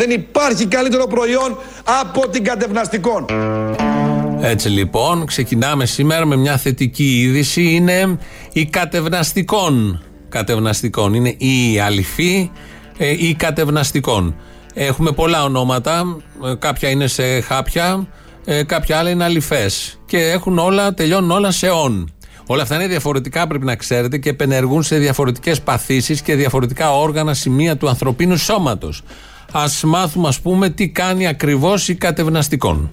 Δεν υπάρχει καλύτερο προϊόν από την κατευναστικών. Έτσι λοιπόν, ξεκινάμε σήμερα με μια θετική είδηση. Είναι η κατευναστικών. Κατευναστικών. Είναι η αληθή ή ε, κατευναστικών. Έχουμε πολλά ονόματα. Ε, κάποια είναι σε χάπια, ε, κάποια άλλα είναι αληθέ. Και έχουν όλα, τελειώνουν όλα σε όν. Όλα αυτά είναι διαφορετικά, πρέπει να ξέρετε, και επενεργούν σε διαφορετικές παθήσεις και διαφορετικά όργανα, σημεία του ανθρωπίνου σώματος. Α μάθουμε, ας πούμε, τι κάνει ακριβώς η κατευναστικών.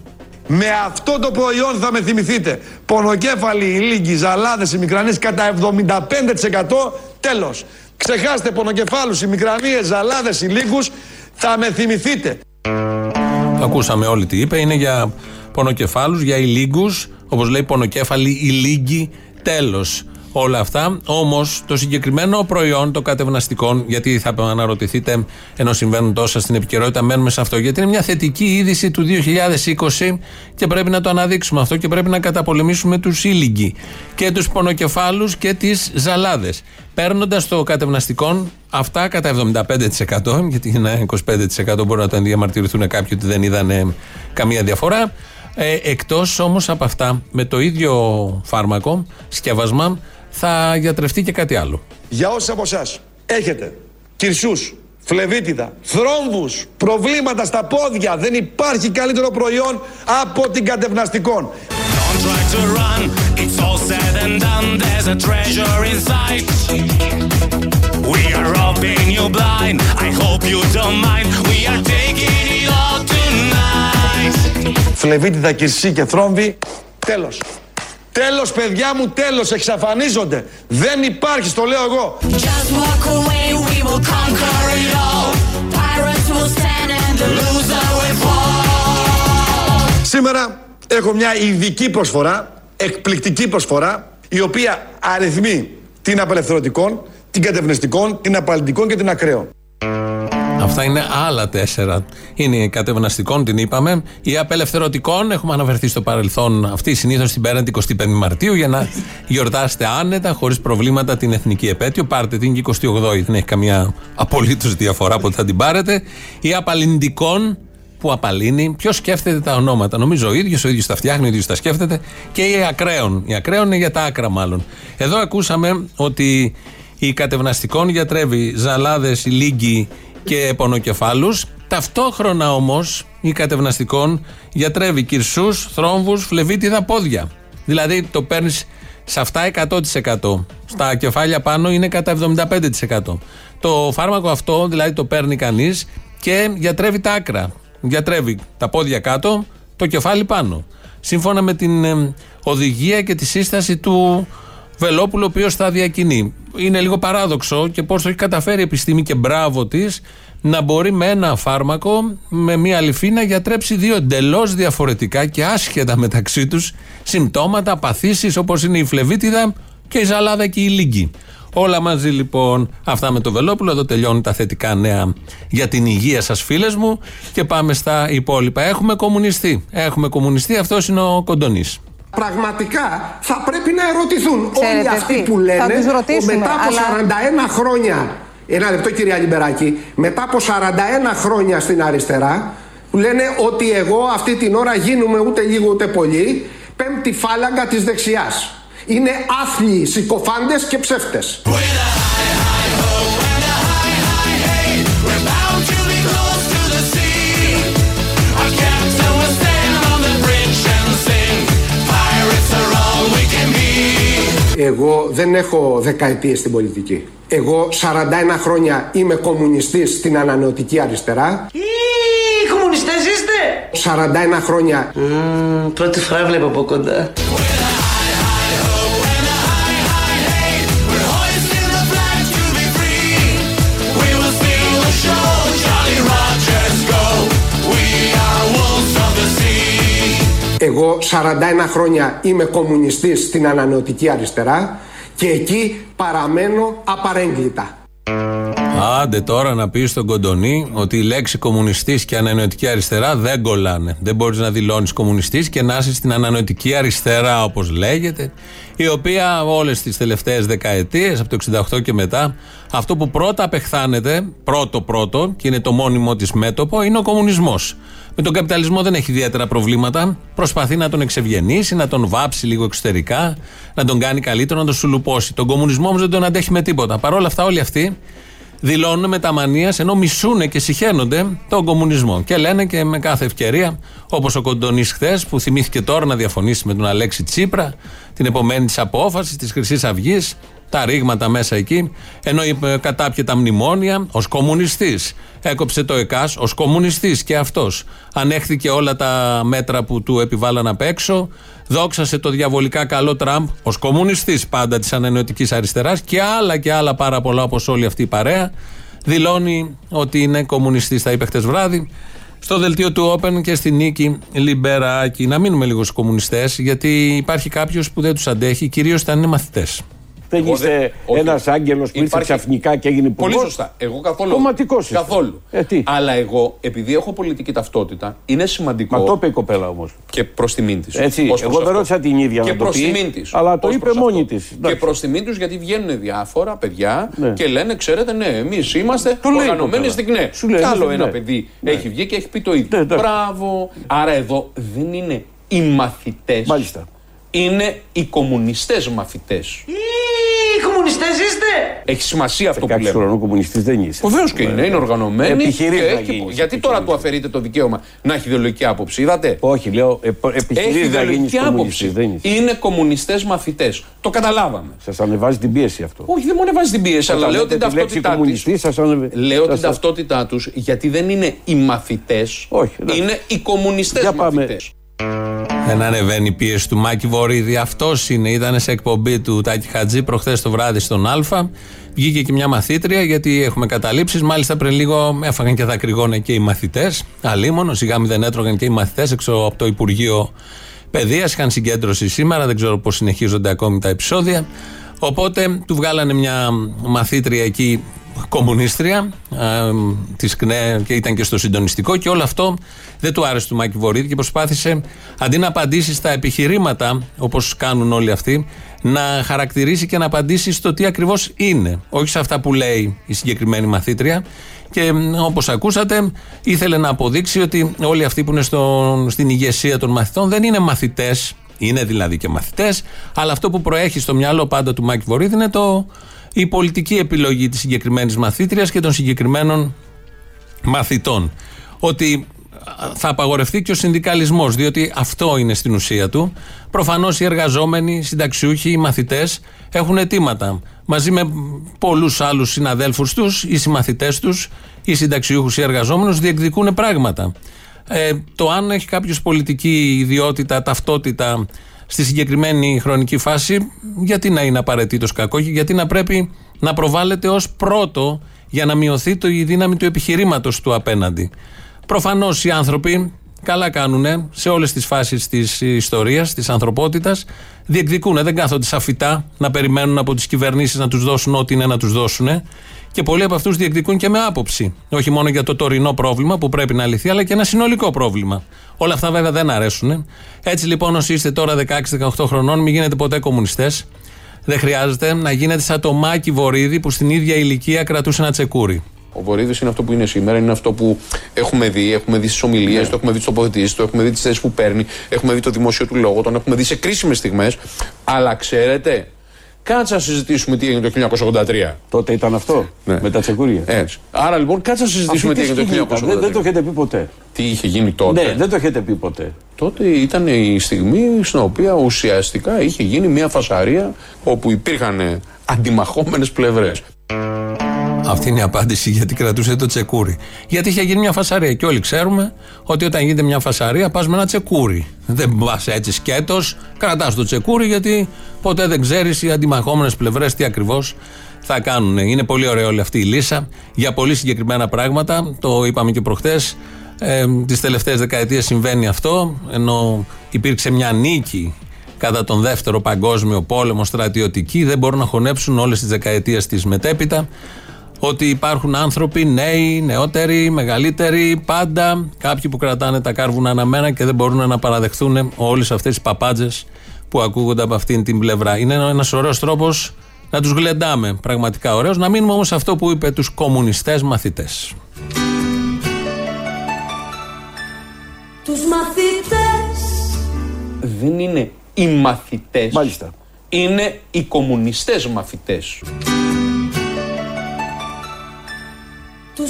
Με αυτό το προϊόν θα με θυμηθείτε. Πονοκέφαλοι, οι λίγοι, ζαλάδες, οι μικρανίες κατά 75% τέλος. Ξεχάστε πονοκεφάλους, οι μικρανίες, ζαλάδες, οι λίγους, θα με θυμηθείτε. Ακούσαμε όλοι τι είπε, είναι για πονοκεφάλους, για ηλίγκους, όπως λέει πονοκέφαλοι, ηλίγκοι, τέλος όλα αυτά. Όμως το συγκεκριμένο προϊόν των κατευναστικών, γιατί θα αναρωτηθείτε ενώ συμβαίνουν τόσα στην επικαιρότητα, μένουμε σε αυτό. Γιατί είναι μια θετική είδηση του 2020 και πρέπει να το αναδείξουμε αυτό και πρέπει να καταπολεμήσουμε τους ήλιγκοι και τους πονοκεφάλους και τις ζαλάδες. Παίρνοντας το κατευναστικό αυτά κατά 75%, γιατί ένα 25% μπορεί να το διαμαρτυρηθούν κάποιοι ότι δεν είδαν καμία διαφορά. Ε, εκτός όμως από αυτά με το ίδιο φάρμακο, σκεύασμα θα γιατρευτεί και κάτι άλλο. Για όσους από εσάς έχετε κυρσούς, φλεβίτιδα, θρόμβους, προβλήματα στα πόδια, δεν υπάρχει καλύτερο προϊόν από την κατευναστικών. Φλεβίτιδα, κυρσή και θρόμβη, τέλος. Τέλος παιδιά μου, τέλος, εξαφανίζονται. Δεν υπάρχει, το λέω εγώ. Σήμερα έχω μια ειδική προσφορά, εκπληκτική προσφορά, η οποία αριθμεί την απελευθερωτικών, την κατευνεστικών, την απαλλητικών και την ακραίων. Αυτά είναι άλλα τέσσερα. Είναι η κατευναστικών, την είπαμε. Η απελευθερωτικών, έχουμε αναφερθεί στο παρελθόν αυτή συνήθως την πέραν την 25η Μαρτίου για να γιορτάσετε άνετα, χωρίς προβλήματα την εθνική επέτειο. Πάρτε την 28η, δεν έχει καμία απολύτως διαφορά που θα την πάρετε. Η απαλληντικών, που απαλύνει. Ποιος σκέφτεται τα ονόματα. Νομίζω ο ίδιος, ο ίδιος τα φτιάχνει, ο ίδιος τα σκέφτεται. Και η ακραίων. Η ακραίων είναι για τα άκρα, μάλλον. Εδώ ακούσαμε ότι η κατευναστικών γιατρεύει ζαλάδες, λίγκοι και πονοκεφάλους. Ταυτόχρονα όμως η κατευναστικών γιατρεύει κυρσούς, θρόμβους, φλεβίτιδα, πόδια. Δηλαδή το παίρνεις σε αυτά 100%. Στα κεφάλια πάνω είναι κατά 75%. Το φάρμακο αυτό δηλαδή το παίρνει κανείς και γιατρεύει τα άκρα. Γιατρεύει τα πόδια κάτω, το κεφάλι πάνω. Σύμφωνα με την ε, οδηγία και τη σύσταση του Βελόπουλο, ο οποίος θα διακινεί. Είναι λίγο παράδοξο και πώς το έχει καταφέρει η επιστήμη και μπράβο της να μπορεί με ένα φάρμακο, με μία αληφή να γιατρέψει δύο εντελώς διαφορετικά και άσχετα μεταξύ τους συμπτώματα, παθήσεις όπως είναι η φλεβίτιδα και η ζαλάδα και η λίγκη. Όλα μαζί λοιπόν αυτά με το Βελόπουλο. Εδώ τελειώνουν τα θετικά νέα για την υγεία σας, φίλες μου. Και πάμε στα υπόλοιπα. Έχουμε κομμουνιστεί. Έχουμε κομμουνιστεί. Αυτός είναι ο Κοντονής πραγματικά θα πρέπει να ερωτηθούν. Όλοι αυτοί που λένε ότι μετά από 41 χρόνια ένα λεπτό κυρία Λιμπεράκη μετά από 41 χρόνια στην αριστερά που λένε ότι εγώ αυτή την ώρα γίνουμε ούτε λίγο ούτε πολύ πέμπτη φάλαγγα της δεξιάς. Είναι άθλιοι, συκοφάντες και ψεύτες Εγώ δεν έχω δεκαετίες στην πολιτική. Εγώ 41 χρόνια είμαι κομμουνιστής στην ανανεωτική αριστερά. Οι κομμουνιστές είστε! 41 χρόνια. Mm, πρώτη φορά βλέπω από κοντά. Εγώ 41 χρόνια είμαι κομμουνιστής στην ανανεωτική αριστερά και εκεί παραμένω απαρέγκλητα. Άντε τώρα να πεις στον Κοντονή ότι η λέξη κομμουνιστής και ανανοητική αριστερά δεν κολλάνε. Δεν μπορείς να δηλώνεις κομμουνιστής και να είσαι στην ανανοητική αριστερά, όπως λέγεται, η οποία όλες τις τελευταίες δεκαετίες, από το 68 και μετά, αυτό που πρώτα απεχθάνεται, πρώτο-πρώτο, και είναι το μόνιμο της μέτωπο, είναι ο κομμουνισμός. Με τον καπιταλισμό δεν έχει ιδιαίτερα προβλήματα. Προσπαθεί να τον εξευγενήσει, να τον βάψει λίγο εξωτερικά, να τον κάνει καλύτερο, να τον σουλουπώσει. Τον κομμουνισμό όμως δεν τον αντέχει με τίποτα. Παρ' όλα αυτά, όλοι αυτοί δηλώνουν με τα μανίας ενώ μισούν και συχαίνονται τον κομμουνισμό. Και λένε και με κάθε ευκαιρία, όπως ο Κοντονής χθες, που θυμήθηκε τώρα να διαφωνήσει με τον Αλέξη Τσίπρα, την επομένη της απόφασης της Χρυσής Αυγής, τα ρήγματα μέσα εκεί, ενώ κατάπιε τα μνημόνια ω κομμουνιστής. Έκοψε το ΕΚΑΣ ω κομμουνιστής και αυτός. Ανέχθηκε όλα τα μέτρα που του επιβάλλαν απ' έξω. Δόξασε το διαβολικά καλό Τραμπ ως κομμουνιστής πάντα της ανανεωτική αριστεράς και άλλα και άλλα πάρα πολλά όπως όλη αυτή η παρέα. Δηλώνει ότι είναι κομμουνιστής, τα είπε χτες βράδυ. Στο δελτίο του Open και στη νίκη Λιμπεράκη. Να μείνουμε λίγο στους κομμουνιστές, γιατί υπάρχει κάποιος που δεν τους αντέχει, κυρίως όταν είναι μαθητές. Δεν είστε ένας άγγελος που ήρθε ξαφνικά και έγινε υπουργός; Πολύ σωστά. Εγώ καθόλου. Κομματικός Καθόλου. Ε, Αλλά εγώ, επειδή έχω πολιτική ταυτότητα, είναι σημαντικό. Μα το είπε η κοπέλα όμως. Και προς τιμήν της. Έτσι. Εγώ δεν ρώτησα την ίδια και να το πει. Της. Αλλά το είπε μόνη της. Και προς τιμήν τους γιατί βγαίνουν διάφορα παιδιά ναι. και λένε, ξέρετε, ναι, εμείς είμαστε οργανωμένοι στην ΚΝΕ. Κι άλλο ένα παιδί ναι. έχει βγει και έχει πει το ίδιο. Ναι, Μπράβο. Άρα εδώ δεν είναι οι μαθητές. Μάλιστα. Είναι οι κομμουνιστές μαθητές κομμουνιστές είστε! Έχει σημασία αυτό που λέμε. χρονών κομμουνιστής δεν είσαι. Βεβαίως και είναι, είναι οργανωμένοι. Επιχειρείς Γιατί τώρα του αφαιρείτε το δικαίωμα να έχει ιδεολογική άποψη, είδατε; Όχι, λέω επιχειρείς να γίνεις άποψη. Είναι κομμουνιστές μαθητές. Το καταλάβαμε. Σας ανεβάζει την πίεση αυτό. Όχι, δεν μου ανεβάζει την πίεση, αλλά λέω την ταυτότητά τους. Λέω την ταυτότητά τους γιατί δεν είναι οι μαθητές, είναι οι κομμουνιστές μαθητές. Δεν ανεβαίνει η πίεση του Μάκη Βορύδη. Αυτός είναι. Ήταν σε εκπομπή του Τάκη Χατζή προχθές το βράδυ στον Α. Βγήκε και μια μαθήτρια γιατί έχουμε καταλήψεις. Μάλιστα πριν λίγο έφαγαν και δακρυγόνα και οι μαθητές. Αλίμονο, σιγά μην δεν έτρωγαν και οι μαθητές έξω από το Υπουργείο Παιδείας. Είχαν συγκέντρωση σήμερα. Δεν ξέρω πώς συνεχίζονται ακόμη τα επεισόδια. Οπότε του βγάλανε μια μαθήτρια εκεί κομμουνίστρια ε, της ΚΝΕ και ήταν και στο συντονιστικό και όλο αυτό δεν του άρεσε του Μάκη Βορύδη και προσπάθησε αντί να απαντήσει στα επιχειρήματα όπως κάνουν όλοι αυτοί να χαρακτηρίσει και να απαντήσει στο τι ακριβώς είναι. Όχι σε αυτά που λέει η συγκεκριμένη μαθήτρια. Και όπως ακούσατε ήθελε να αποδείξει ότι όλοι αυτοί που είναι στο, στην ηγεσία των μαθητών δεν είναι μαθητές. Είναι δηλαδή και μαθητές αλλά αυτό που προέχει στο μυαλό πάντα του Μάκη Βορύδη είναι το η πολιτική επιλογή της συγκεκριμένης μαθήτριας και των συγκεκριμένων μαθητών. Ότι θα απαγορευτεί και ο συνδικαλισμός, διότι αυτό είναι στην ουσία του. Προφανώς οι εργαζόμενοι, οι συνταξιούχοι, οι μαθητές έχουν αιτήματα. Μαζί με πολλούς άλλους συναδέλφους τους, οι συμμαθητές τους, οι συνταξιούχους, οι εργαζόμενους διεκδικούν πράγματα. Ε, το αν έχει κάποιος πολιτική ιδιότητα, ταυτότητα στη συγκεκριμένη χρονική φάση, γιατί να είναι απαραίτητος κακό, γιατί να πρέπει να προβάλλεται ως πρώτο για να μειωθεί το, η δύναμη του επιχειρήματος του απέναντι. Προφανώς οι άνθρωποι καλά κάνουν σε όλες τις φάσεις της ιστορίας, της ανθρωπότητας. Διεκδικούν, δεν κάθονται σαφητά να περιμένουν από τις κυβερνήσεις να τους δώσουν ό,τι είναι να τους δώσουν. Και πολλοί από αυτούς διεκδικούν και με άποψη. Όχι μόνο για το τωρινό πρόβλημα που πρέπει να λυθεί, αλλά και ένα συνολικό πρόβλημα. Όλα αυτά βέβαια δεν αρέσουν. Έτσι λοιπόν, όσοι είστε τώρα 16-18 χρονών, μην γίνετε ποτέ κομμουνιστές. Δεν χρειάζεται να γίνετε σαν το Μάκη Βορύδη που στην ίδια ηλικία κρατούσε ένα τσεκούρι. Ο Βορύδης είναι αυτό που είναι σήμερα, είναι αυτό που έχουμε δει. Έχουμε δει στις ομιλίες, ναι. το έχουμε δει στι τοποθετήσεις, το έχουμε δει τις θέσεις που παίρνει, έχουμε δει το δημόσιο του λόγο, τον έχουμε δει σε κρίσιμες στιγμές. Αλλά ξέρετε, Κάτσε να συζητήσουμε τι έγινε το 1983. Τότε ήταν αυτό, ναι. με τα τσεκούρια. Έτσι. Άρα λοιπόν, κάτσε να συζητήσουμε τι έγινε το 1983. Δεν, δεν το έχετε πει ποτέ. Τι είχε γίνει τότε; Ναι, δεν το έχετε πει ποτέ. Τότε ήταν η στιγμή στην οποία ουσιαστικά είχε γίνει μια φασαρία όπου υπήρχαν αντιμαχόμενες πλευρές. Αυτή είναι η απάντηση γιατί κρατούσε το τσεκούρι. Γιατί είχε γίνει μια φασαρία. Και όλοι ξέρουμε ότι όταν γίνεται μια φασαρία πας με ένα τσεκούρι. Δεν πας έτσι σκέτος, κρατάς το τσεκούρι γιατί ποτέ δεν ξέρεις οι αντιμαχόμενες πλευρές τι ακριβώς θα κάνουν. Είναι πολύ ωραία όλη αυτή η λύσα για πολύ συγκεκριμένα πράγματα. Το είπαμε και προχθές. Ε, Τις τελευταίες δεκαετίες συμβαίνει αυτό, ενώ υπήρξε μια νίκη κατά τον δεύτερο παγκόσμιο πόλεμο στρατιωτική, δεν μπορούν να χωνέψουν όλες τις δεκαετίες της μετέπειτα. Ότι υπάρχουν άνθρωποι νέοι, νεότεροι, μεγαλύτεροι, πάντα κάποιοι που κρατάνε τα κάρβουνα αναμένα και δεν μπορούν να παραδεχθούν όλες αυτές τις παπάντζε που ακούγονται από αυτήν την πλευρά. Είναι ένα ωραίος τρόπος να τους γλεντάμε. Πραγματικά ωραίος. Να μείνουμε όμως αυτό που είπε τους κομμουνιστές μαθητές. Τους μαθητές. Δεν είναι οι μαθητές. Μάλιστα. Είναι οι κομμουνιστές μαθητές.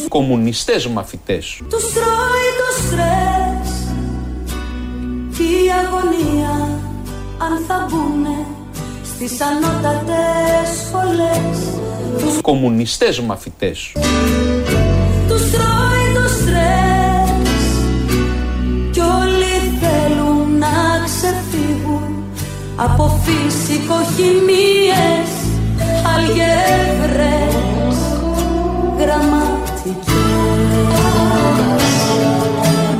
Κομμουνιστές μαθητές. Τους τρώει το στρες και η αγωνία αν θα μπουνε στις ανώτατες σχολές. Τους κομμουνιστές μαθητές. Τους τρώει το στρες κι όλοι θέλουν να ξεφύγουν από φυσικοχημίες, αλγεύρες, γραμμάτια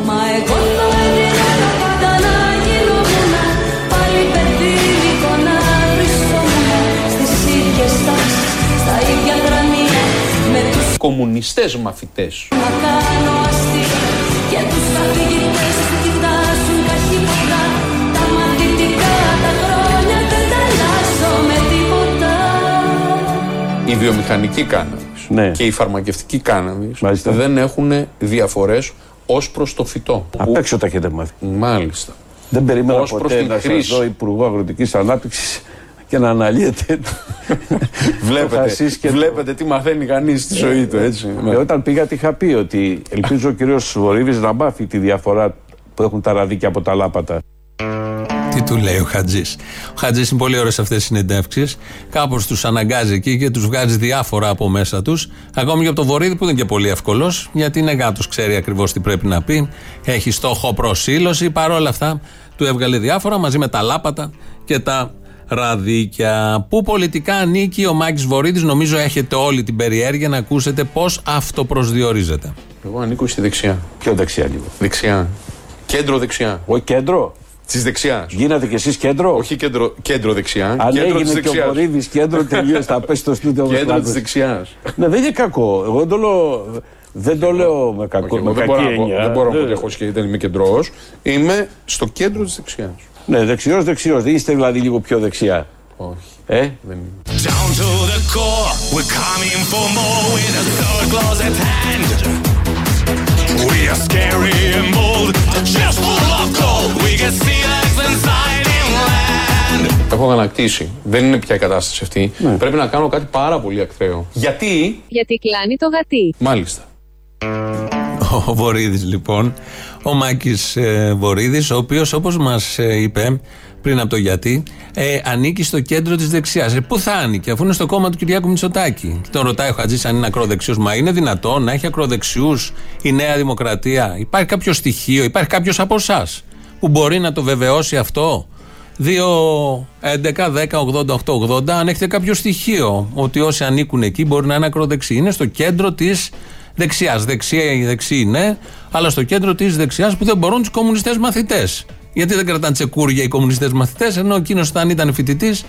Μα εγώ θα έδινα πάντα να γινόμουν Πάλι παιδί να βρισκόμουν Στις ίδιες τάξεις, στα ίδια γραμμία Με τους κομμουνιστές μαθητές. Να κάνω αστεία και τους καθηγητές που κοιτάζουν καχύποτα Τα μαθητικά τα χρόνια δεν τα αλλάζω με τίποτα Η βιομηχανική κάναβη ναι. και η φαρμακευτική κάναβη δεν έχουν διαφορές ως προς το φυτό. Απ' έξω τα έχετε μάθει. Μάλιστα. Δεν περίμενα ως ποτέ να σας δω Υπουργό Αγροτικής Ανάπτυξης και να αναλύεται βλέπετε, και βλέπετε τι μαθαίνει κανείς στη ζωή του έτσι. Ε, όταν πήγα τι είχα πει ότι ελπίζω ο κύριος Βορύβης να μάθει τη διαφορά που έχουν τα ραδίκια από τα λάπατα. Τι του λέει ο Χατζής. Ο Χατζής είναι πολύ ωραίο σε αυτές τι συνεντεύξεις. Κάπως τους αναγκάζει εκεί και τους βγάζει διάφορα από μέσα τους. Ακόμη και από το Βορύδι που δεν είναι και πολύ εύκολος, γιατί είναι γάτος, ξέρει ακριβώς τι πρέπει να πει. Έχει στόχο προσήλωση. Παρ' όλα αυτά του έβγαλε διάφορα μαζί με τα λάπατα και τα ραδίκια. Πού πολιτικά ανήκει ο Μάκης Βορύδης, νομίζω έχετε όλη την περιέργεια να ακούσετε πώς αυτοπροσδιορίζεται. Εγώ ανήκω στη δεξιά. Ποιο δεξιά λίγο; Δεξιά. Κέντρο δεξιά. Όχι κέντρο. Τη δεξιά. Γίνατε κι εσείς κέντρο; Όχι κέντρο, κέντρο δεξιά. Αν κέντρο έγινε και ο Βορύδη κέντρο, τελείως θα πέσει στο στούντιο Κέντρο της δεξιάς. Ναι, δεν είναι κακό. Εγώ το λέω, δεν το λέω με κακό. Όχι, με δεν, μπορώ έννοια. δεν μπορώ να πω ότι έχω σχέδιο, δεν είμαι κεντρό. Είμαι στο κέντρο της δεξιάς. Ναι, δεξιός, δεξιός. Δεν είστε δηλαδή λίγο πιο δεξιά. Όχι. Ε; Δεν είμαι. Down to the core, we're coming for more with a third close at hand. We are scary and bold, just full of cold. We can see us inside inland. Έχω ανακτήσει. Δεν είναι πια η κατάσταση αυτή. Ναι. Πρέπει να κάνω κάτι πάρα πολύ ακραίο. Γιατί; Γιατί κλάνει το γατί. Μάλιστα. Ο Βορύδης λοιπόν, ο Μάκης ε, Βορύδης, ο οποίος όπως μας ε, είπε πριν από το γιατί, ε, ανήκει στο κέντρο της δεξιάς. Ε, πού θα ανήκει, αφού είναι στο κόμμα του Κυριάκου Μητσοτάκη. Τον ρωτάει ο Χατζής αν είναι ακροδεξιός. Μα είναι δυνατόν να έχει ακροδεξιούς η Νέα Δημοκρατία; Υπάρχει κάποιο στοιχείο, υπάρχει κάποιος από εσάς; Που μπορεί να το βεβαιώσει αυτό; 2, 11, 10, 80, 8, 80. Αν έχετε κάποιο στοιχείο ότι όσοι ανήκουν εκεί μπορεί να είναι ακροδεξιοί. Είναι στο κέντρο της δεξιάς. Δεξιά ή δεξί είναι, αλλά στο κέντρο της δεξιάς που δεν μπορούν τους κομμουνιστές μαθητές. Γιατί δεν κρατάνε τσεκούρια οι κομμουνιστές μαθητές, ενώ εκείνος όταν ήταν φοιτητής,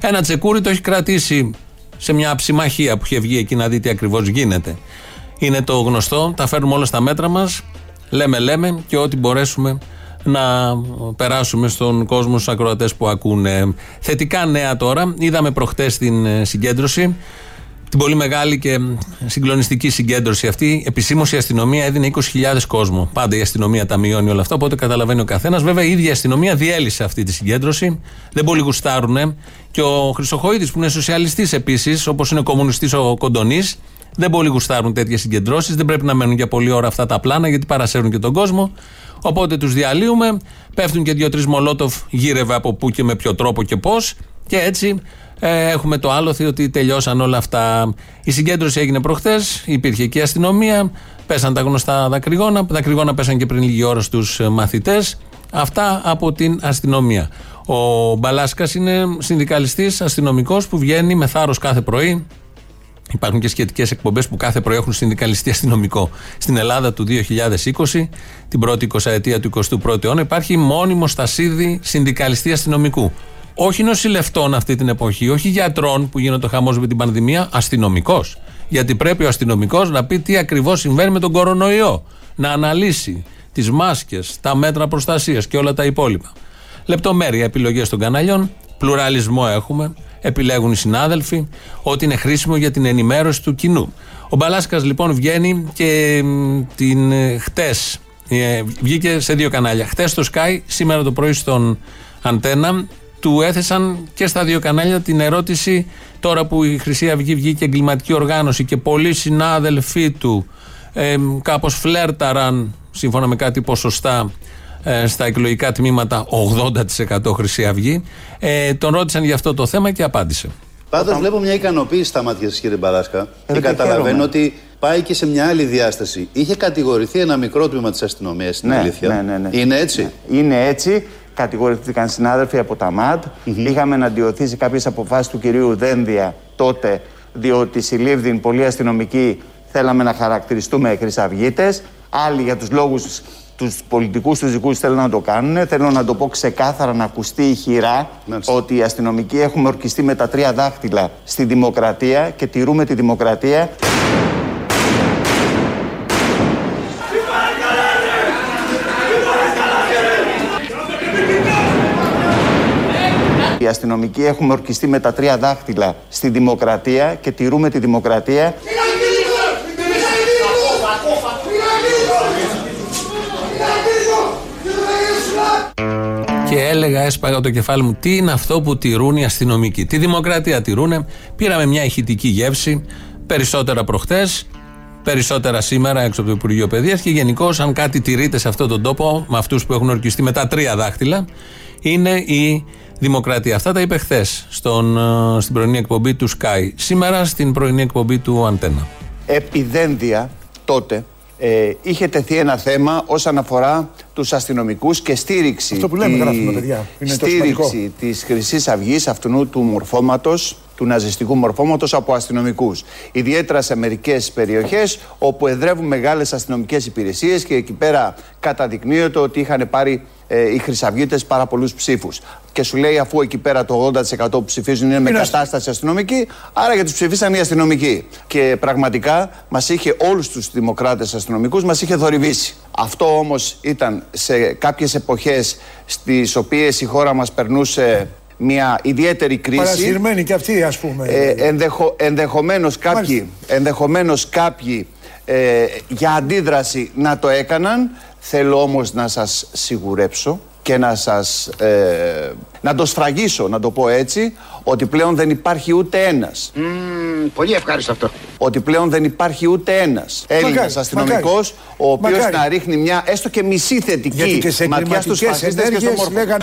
ένα τσεκούρι το έχει κρατήσει σε μια ψημαχία που είχε βγει εκεί να δει τι ακριβώς γίνεται. Είναι το γνωστό, τα φέρνουμε όλα στα μέτρα μας, λέμε, λέμε και ό,τι μπορέσουμε να περάσουμε στον κόσμο στους ακροατές που ακούνε. Θετικά νέα τώρα. Είδαμε προχτές την ε, συγκέντρωση την πολύ μεγάλη και συγκλονιστική συγκέντρωση αυτή. Επισήμω η αστυνομία έδινε 20.000 κόσμο. Πάντα η αστυνομία τα μειώνει όλα αυτά, οπότε καταλαβαίνει ο καθένας. Βέβαια, η ίδια αστυνομία διέλυσε αυτή τη συγκέντρωση. Δεν πολύ γουστάρουν. Και ο Χρυσοχοίδης, που είναι σοσιαλιστής επίσης, όπως είναι κομμουνιστής ο Κοντονής, δεν πολύ γουστάρουν τέτοιες συγκεντρώσεις. Δεν πρέπει να μένουν για πολλή ώρα αυτά τα πλάνα, γιατί παρασέρουν και τον κόσμο. Οπότε τους διαλύουμε. Πέφτουν και δύο-τρεις μολότοφ γύρευε από πού και με ποιο τρόπο και πώς. Και έτσι ε, έχουμε το άλοθη ότι τελειώσαν όλα αυτά. Η συγκέντρωση έγινε προχθές, υπήρχε και η αστυνομία, πέσαν τα γνωστά δακρυγόνα. Δακρυγόνα πέσαν και πριν λίγη ώρα στους ε, μαθητές. Αυτά από την αστυνομία. Ο Μπαλάσκας είναι συνδικαλιστής αστυνομικός που βγαίνει με θάρρος κάθε πρωί. Υπάρχουν και σχετικές εκπομπές που κάθε πρωί έχουν συνδικαλιστή αστυνομικό. Στην Ελλάδα του 2020, την πρώτη 20 ετία του 21ου αιώνα, υπάρχει μόνιμο στασίδι συνδικαλιστή αστυνομικού όχι νοσηλευτών αυτή την εποχή, όχι γιατρών που γίνεται ο χαμός με την πανδημία, αστυνομικός. Γιατί πρέπει ο αστυνομικός να πει τι ακριβώς συμβαίνει με τον κορονοϊό. Να αναλύσει τις μάσκες, τα μέτρα προστασίας και όλα τα υπόλοιπα. Λεπτομέρεια επιλογές των καναλιών, πλουραλισμό έχουμε, επιλέγουν οι συνάδελφοι, ότι είναι χρήσιμο για την ενημέρωση του κοινού. Ο Μπαλάσκας λοιπόν βγαίνει και την ε, χτες, ε, βγήκε σε δύο κανάλια. Χτες στο Sky, σήμερα το πρωί στον Αντένα, του έθεσαν και στα δύο κανάλια την ερώτηση τώρα που η Χρυσή Αυγή βγήκε εγκληματική οργάνωση και πολλοί συνάδελφοί του ε, κάπως φλέρταραν σύμφωνα με κάτι ποσοστά ε, στα εκλογικά τμήματα 80% Χρυσή Αυγή. Ε, τον ρώτησαν για αυτό το θέμα και απάντησε. Πάντως βλέπω μια ικανοποίηση στα μάτια σας, κύριε Μπαράσκα, ε, και καταλαβαίνω ότι πάει και σε μια άλλη διάσταση. Είχε κατηγορηθεί ένα μικρό τμήμα της αστυνομίας στην ναι, αλήθεια. Ναι, ναι, ναι. Είναι έτσι; Ναι. Είναι έτσι. Κατηγορηθήκαν συνάδελφοι από τα ΜΑΤ. Mm-hmm. Είχαμε εναντιωθεί σε κάποιες αποφάσεις του κυρίου Δένδια τότε, διότι συλλήφθην πολλοί αστυνομικοί θέλαμε να χαρακτηριστούμε χρυσαυγίτες. Άλλοι για τους λόγους τους πολιτικούς τους δικούς θέλουν να το κάνουν. Θέλω να το πω ξεκάθαρα να ακουστεί η χειρά ότι οι αστυνομικοί έχουμε ορκιστεί με τα τρία δάχτυλα στη δημοκρατία και τηρούμε τη δημοκρατία. Οι αστυνομικοί έχουμε ορκιστεί με τα τρία δάχτυλα στη δημοκρατία και τηρούμε τη δημοκρατία. Και έλεγα, έσπαγα το κεφάλι μου, τι είναι αυτό που τηρούν οι αστυνομικοί; Τη δημοκρατία τηρούνε. Πήραμε μια ηχητική γεύση, περισσότερα προχτές, περισσότερα σήμερα έξω από το Υπουργείο Παιδείας και γενικώ, αν κάτι τηρείται σε αυτόν τον τόπο, με αυτούς που έχουν ορκιστεί με τα τρία δάχτυλα, είναι η δημοκρατία. Αυτά τα είπε χθες στην πρωινή εκπομπή του Sky. Σήμερα στην πρωινή εκπομπή του Αντένα. Επιδένδια τότε ε, είχε τεθεί ένα θέμα όσον αφορά τους αστυνομικούς και στήριξη. Αυτό που λέμε, τη, γράφουμε, παιδιά. Είναι στήριξη της Χρυσής Αυγής, αυτού του μορφώματος, του ναζιστικού μορφώματος από αστυνομικούς. Ιδιαίτερα σε μερικές περιοχές όπου εδρεύουν μεγάλες αστυνομικές υπηρεσίες και εκεί πέρα καταδεικνύεται ότι είχαν πάρει ε, οι Χρυσαυγίτες πάρα πολλούς ψήφους. Και σου λέει, αφού εκεί πέρα το 80% που ψηφίζουν είναι με κατάσταση αστυνομική, άρα για τους ψηφίσαν οι αστυνομικοί. Και πραγματικά μας είχε όλους τους δημοκράτες αστυνομικούς, μας είχε θορυβήσει. Αυτό όμως ήταν σε κάποιες εποχές στις οποίες η χώρα μας περνούσε μια ιδιαίτερη κρίση. Παρασυρμένοι και αυτοί, ας πούμε. Ε, ενδεχο, ενδεχομένως κάποιοι, ενδεχομένως κάποιοι ε, για αντίδραση να το έκαναν. Θέλω όμως να σας σιγουρέψω και να σας ε, να το σφραγίσω, να το πω έτσι, ότι πλέον δεν υπάρχει ούτε ένας. πολύ ευχάριστο αυτό. Ότι πλέον δεν υπάρχει ούτε ένας Έλληνας αστυνομικός ο οποίος να ρίχνει μια έστω και μισή θετική ματιά στους φασίστες και στο μόρφο.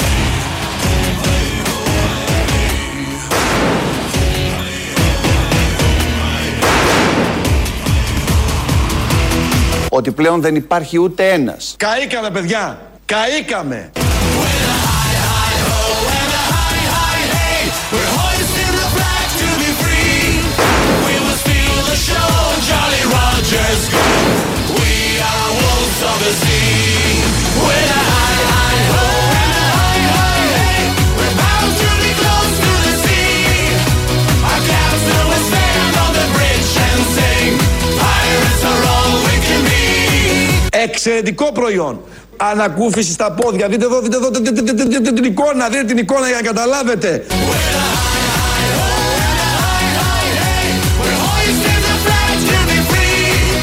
Ότι πλέον δεν υπάρχει ούτε ένας. Καήκαμε παιδιά, καήκαμε. Εξαιρετικό προϊόν. Ανακούφιση στα πόδια. Δείτε εδώ, δείτε εδώ την εικόνα. Δείτε την εικόνα για να καταλάβετε.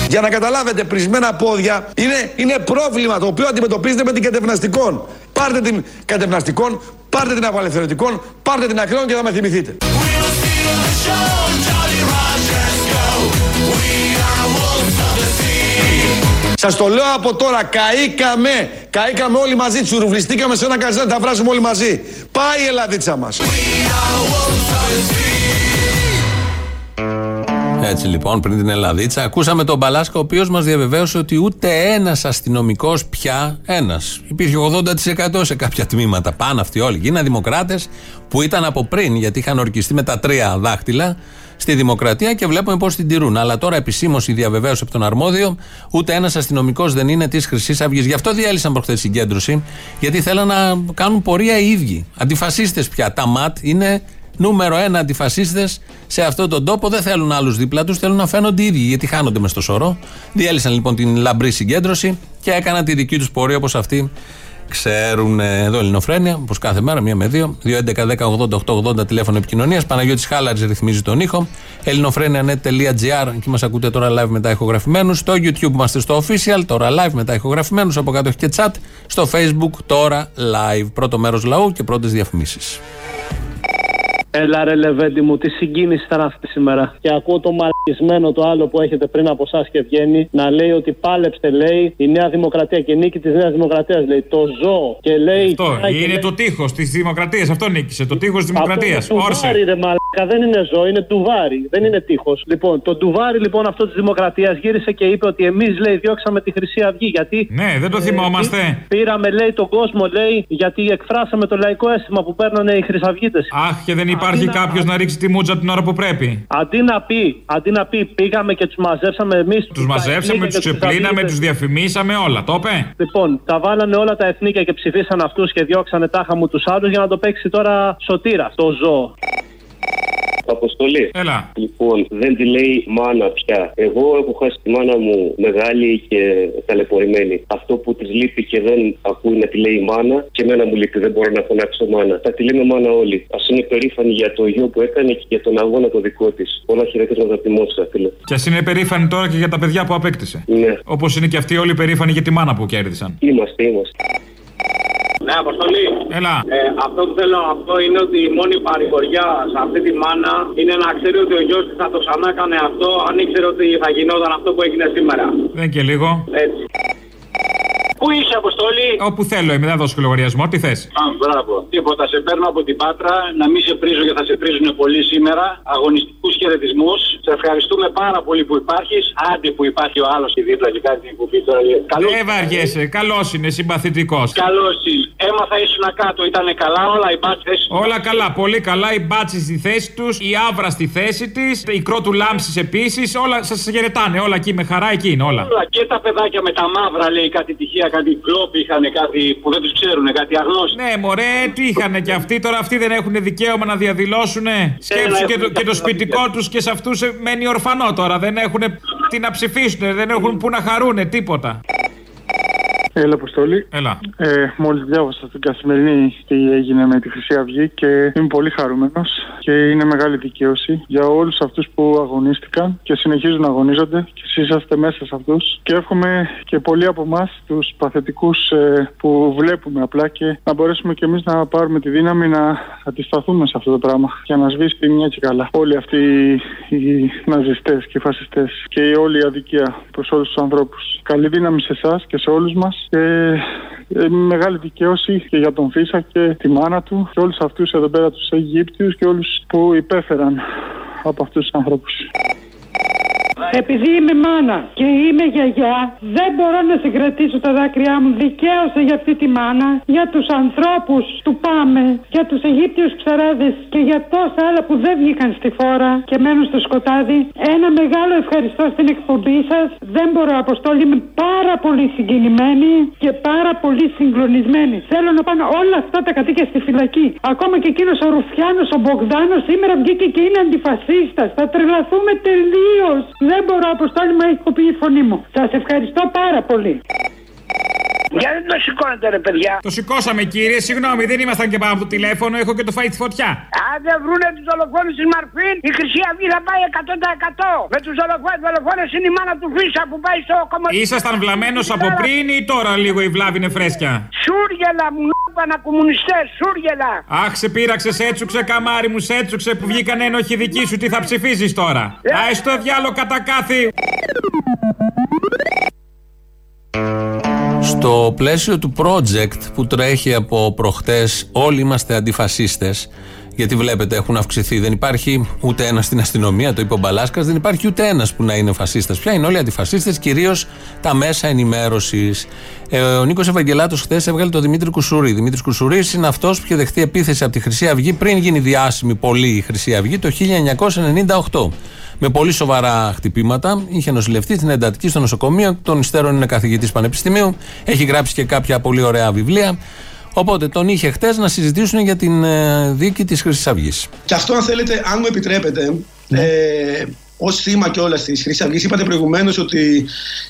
Για να καταλάβετε, πρισμένα πόδια είναι, είναι πρόβλημα το οποίο αντιμετωπίζετε με την κατευναστικών. Πάρτε την κατευναστικών, πάρτε την απαλευθερωτικών, πάρτε την ακραίων και θα με θυμηθείτε. Σας το λέω από τώρα, καήκαμε. Καήκαμε όλοι μαζί, τσουρουβλιστήκαμε σε ένα καζάν, τα βράζουμε όλοι μαζί. Πάει η Ελλαδίτσα μας. Έτσι λοιπόν, πριν την Ελλαδίτσα, ακούσαμε τον Μπαλάσκα, ο οποίος μας διαβεβαίωσε ότι ούτε ένας αστυνομικός πια, ένας. Υπήρχε 80% σε κάποια τμήματα. Πάνε αυτοί όλοι. Γίνανε δημοκράτες που ήταν από πριν, γιατί είχαν ορκιστεί με τα τρία δάχτυλα στη δημοκρατία και βλέπουμε πώς την τηρούν. Αλλά τώρα επισήμως η διαβεβαίωση από τον αρμόδιο, ούτε ένας αστυνομικός δεν είναι της Χρυσής Αυγής. Γι' αυτό διέλυσαν προχθές συγκέντρωση, γιατί θέλαν να κάνουν πορεία οι ίδιοι. Αντιφασίστες πια. Τα ΜΑΤ είναι νούμερο ένα αντιφασίστες σε αυτόν τον τόπο. Δεν θέλουν άλλους δίπλα τους, θέλουν να φαίνονται οι ίδιοι, γιατί χάνονται μες στο σωρό. Διέλυσαν λοιπόν την λαμπρή συγκέντρωση και έκαναν τη δική τους πορεία όπως αυτή ξέρουν εδώ Ελληνοφρένια, όπως κάθε μέρα, μία με δύο. 2.11.10.80.880 τηλέφωνο επικοινωνίας. Παναγιώτης Χάλαρη ρυθμίζει τον ήχο. ελληνοφρένια.net.gr. Εκεί μας ακούτε τώρα live μετά ηχογραφημένους. Στο YouTube είμαστε στο official, τώρα live μετά ηχογραφημένους. Από κάτω έχει και chat. Στο Facebook τώρα live. Πρώτο μέρος λαού και πρώτες διαφημίσεις. Έλα ρε Λεβέντι μου, τι συγκίνηση ήταν αυτή σήμερα. Και ακούω το μαλακισμένο το άλλο που έχετε πριν από εσάς και βγαίνει να λέει ότι πάλεψε, λέει, η Νέα Δημοκρατία και νίκη της Νέας Δημοκρατίας. Λέει το ζώο και λέει. Αυτό είναι λέει... το τείχος της Δημοκρατίας. Αυτό νίκησε. Το τείχος της Δημοκρατίας. Όρσε. ρε μαλακα, δεν είναι ζώο, είναι τουβάρι. Δεν είναι τείχος. Λοιπόν, το τουβάρι λοιπόν αυτό της Δημοκρατίας γύρισε και είπε ότι εμείς λέει διώξαμε τη Χρυσή Αυγή. Γιατί. Ναι, δεν το θυμόμαστε. Ε, πήραμε λέει τον κόσμο, λέει, γιατί εκφράσαμε το λαϊκό αίσθημα που παίρνανε οι Χρυσαυγίτες. Αχ, και δεν υπάρχει κάποιος να... ρίξει τη μούτζα την ώρα που πρέπει. Αντί να πει, αντί να πει πήγαμε και τους μαζέψαμε εμείς. Τους μαζέψαμε, τους ξεπλύναμε, τους διαφημίσαμε, όλα. Το είπε. Λοιπόν, τα βάλανε όλα τα εθνικά και ψηφίσαν αυτούς και διώξανε τάχα μου τους άλλους για να το παίξει τώρα σωτήρας, το ζώο. Αποστολή. Έλα. Λοιπόν, δεν τη λέει μάνα πια. Εγώ έχω χάσει τη μάνα μου μεγάλη και ταλαιπωρημένη. Αυτό που της λείπει και δεν ακούει να τη λέει μάνα, και εμένα μου λείπει, δεν μπορώ να φωνάξω μάνα. Θα τη λέμε μάνα όλοι. Α είναι περήφανη για το γιο που έκανε και για τον αγώνα το δικό της. Όλα χαιρετίσματα από τη Μόσχα, φίλε. Και ας είναι περήφανη τώρα και για τα παιδιά που απέκτησε. Ναι. Όπως είναι και αυτοί όλοι περήφανοι για τη μάνα που κέρδισαν. Είμαστε, είμαστε. Ναι, Αποστολή. Έλα. Ε, αυτό που θέλω να πω είναι ότι η μόνη παρηγοριά σε αυτή τη μάνα είναι να ξέρει ότι ο γιος της θα το ξανά έκανε αυτό αν ήξερε ότι θα γινόταν αυτό που έγινε σήμερα. Δεν και λίγο. Έτσι. Πού είσαι, Αποστόλη; Όπου θέλω, είμαι, δεν δώσω λογαριασμό. Τι θες. Α, μπράβο. Τίποτα, σε παίρνω από την Πάτρα να μην σε πρίζω και θα σε πρίζουν πολύ σήμερα. Αγωνιστικούς χαιρετισμούς. Σε ευχαριστούμε πάρα πολύ που υπάρχεις. Άντε που υπάρχει ο άλλος και δίπλα και κάτι που πει τώρα. Καλό... Δεν βαριέσαι. Καλός είναι, συμπαθητικός. Καλό είναι. Έμαθα ήσουν κάτω, ήταν καλά όλα οι μπάτσες; Όλα καλά, πολύ καλά. Οι μπάτσες στη θέση τους, η άβρα στη θέση της, η κρότου λάμψης επίσης. Όλα σας χαιρετάνε. Όλα εκεί με χαρά εκεί είναι όλα. όλα. Και τα παιδάκια με τα μαύρα λέει κάτι τυχαία κάτι κλόπ είχαν, κάτι που δεν τους ξέρουν, κάτι αγνώστοι. Ναι, μωρέ, τι είχαν και αυτοί τώρα, αυτοί δεν έχουν δικαίωμα να διαδηλώσουν. Σκέψου και, το, και το σπιτικό τους και σε αυτούς μένει ορφανό τώρα. Δεν έχουν τι να ψηφίσουν, δεν έχουν που να χαρούν, τίποτα. Έλα, Αποστολή. Έλα. Ε, Μόλις διάβασα την καθημερινή τι έγινε με τη Χρυσή Αυγή και είμαι πολύ χαρούμενος και είναι μεγάλη δικαίωση για όλους αυτούς που αγωνίστηκαν και συνεχίζουν να αγωνίζονται και εσείς είσαστε μέσα σε αυτούς. Και εύχομαι και πολλοί από εμάς, τους παθητικούς ε, που βλέπουμε απλά και να μπορέσουμε και εμείς να πάρουμε τη δύναμη να αντισταθούμε σε αυτό το πράγμα για να σβήσει μια και καλά. Όλοι αυτοί οι ναζιστές και οι φασιστές και η όλη η αδικία προς όλους τους ανθρώπους. Καλή δύναμη σε εσάς και σε όλους μας και ε, μεγάλη δικαίωση και για τον Φίσα και τη μάνα του και όλους αυτούς εδώ πέρα τους Αιγύπτιους και όλους που υπέφεραν από αυτούς τους ανθρώπους. Επειδή είμαι μάνα και είμαι γιαγιά, δεν μπορώ να συγκρατήσω τα δάκρυά μου. Δικαίωσα για αυτή τη μάνα, για τους ανθρώπους του Πάμε, για τους Αιγύπτιους ψαράδε και για τόσα άλλα που δεν βγήκαν στη φόρα και μένουν στο σκοτάδι. Ένα μεγάλο ευχαριστώ στην εκπομπή σας. Δεν μπορώ, Αποστόλη, είμαι πάρα πολύ συγκινημένη και πάρα πολύ συγκλονισμένη. Θέλω να πάνε όλα αυτά τα κατοίκια στη φυλακή. Ακόμα και εκείνος ο Ρουφιάνος, ο Μπογδάνος, σήμερα βγήκε και είναι αντιφασίστας. Θα τρελαθούμε τελείως. Δεν μπορώ, Αποστόλη μου, έχει κοπεί η φωνή μου. Σα ευχαριστώ πάρα πολύ. Γιατί δεν το σηκώνετε, ρε παιδιά. Το σηκώσαμε, κύριε. Συγγνώμη, δεν ήμασταν και πάνω από το τηλέφωνο. Έχω και το φάει τη φωτιά. Αν δεν βρούνε τους δολοφόνους της Μαρφίν, η Χρυσή Αυγή θα πάει 100%. Με τους δολοφόνους είναι η μάνα του Φίσα που πάει στο κομμάτι. Ήσασταν βλαμμένος από πριν ή τώρα λίγο η βλάβη είναι φρέσκια; Σούργελα μου, νόπανα κομμουνιστέ, σούργελα. Αχ, σε πείραξες, έτσουξε καμάρι μου, σε έτσουξε που βγήκαν ένοχοι δικοί σου. Τι θα ψηφίζεις τώρα; Ε. Άι στο διάλογο κατά κάθε. Στο πλαίσιο του project που τρέχει από προχτές όλοι είμαστε αντιφασίστες γιατί βλέπετε έχουν αυξηθεί. Δεν υπάρχει ούτε ένας στην αστυνομία, το είπε ο Μπαλάσκας, δεν υπάρχει ούτε ένας που να είναι φασίστας πια. Είναι όλοι αντιφασίστες, κυρίως τα μέσα ενημέρωσης. Ε, ο Νίκος Ευαγγελάτος χθες έβγαλε τον Δημήτρη Κουσουρί. Δημήτρης Κουσουρί είναι αυτός που είχε δεχτεί επίθεση από τη Χρυσή Αυγή πριν γίνει διάσημη πολύ η Χρυσή Αυγή το 1998 με πολύ σοβαρά χτυπήματα. Είχε νοσηλευτεί στην εντατική στο νοσοκομείο. Τον υστέρων είναι καθηγητής πανεπιστημίου. Έχει γράψει και κάποια πολύ ωραία βιβλία. Οπότε τον είχε χτες να συζητήσουν για την ε, δίκη της Χρυσής Αυγής. Και αυτό, αν θέλετε, αν μου επιτρέπετε, ε, ως θύμα κιόλας της Χρυσής Αυγής, είπατε προηγουμένως ότι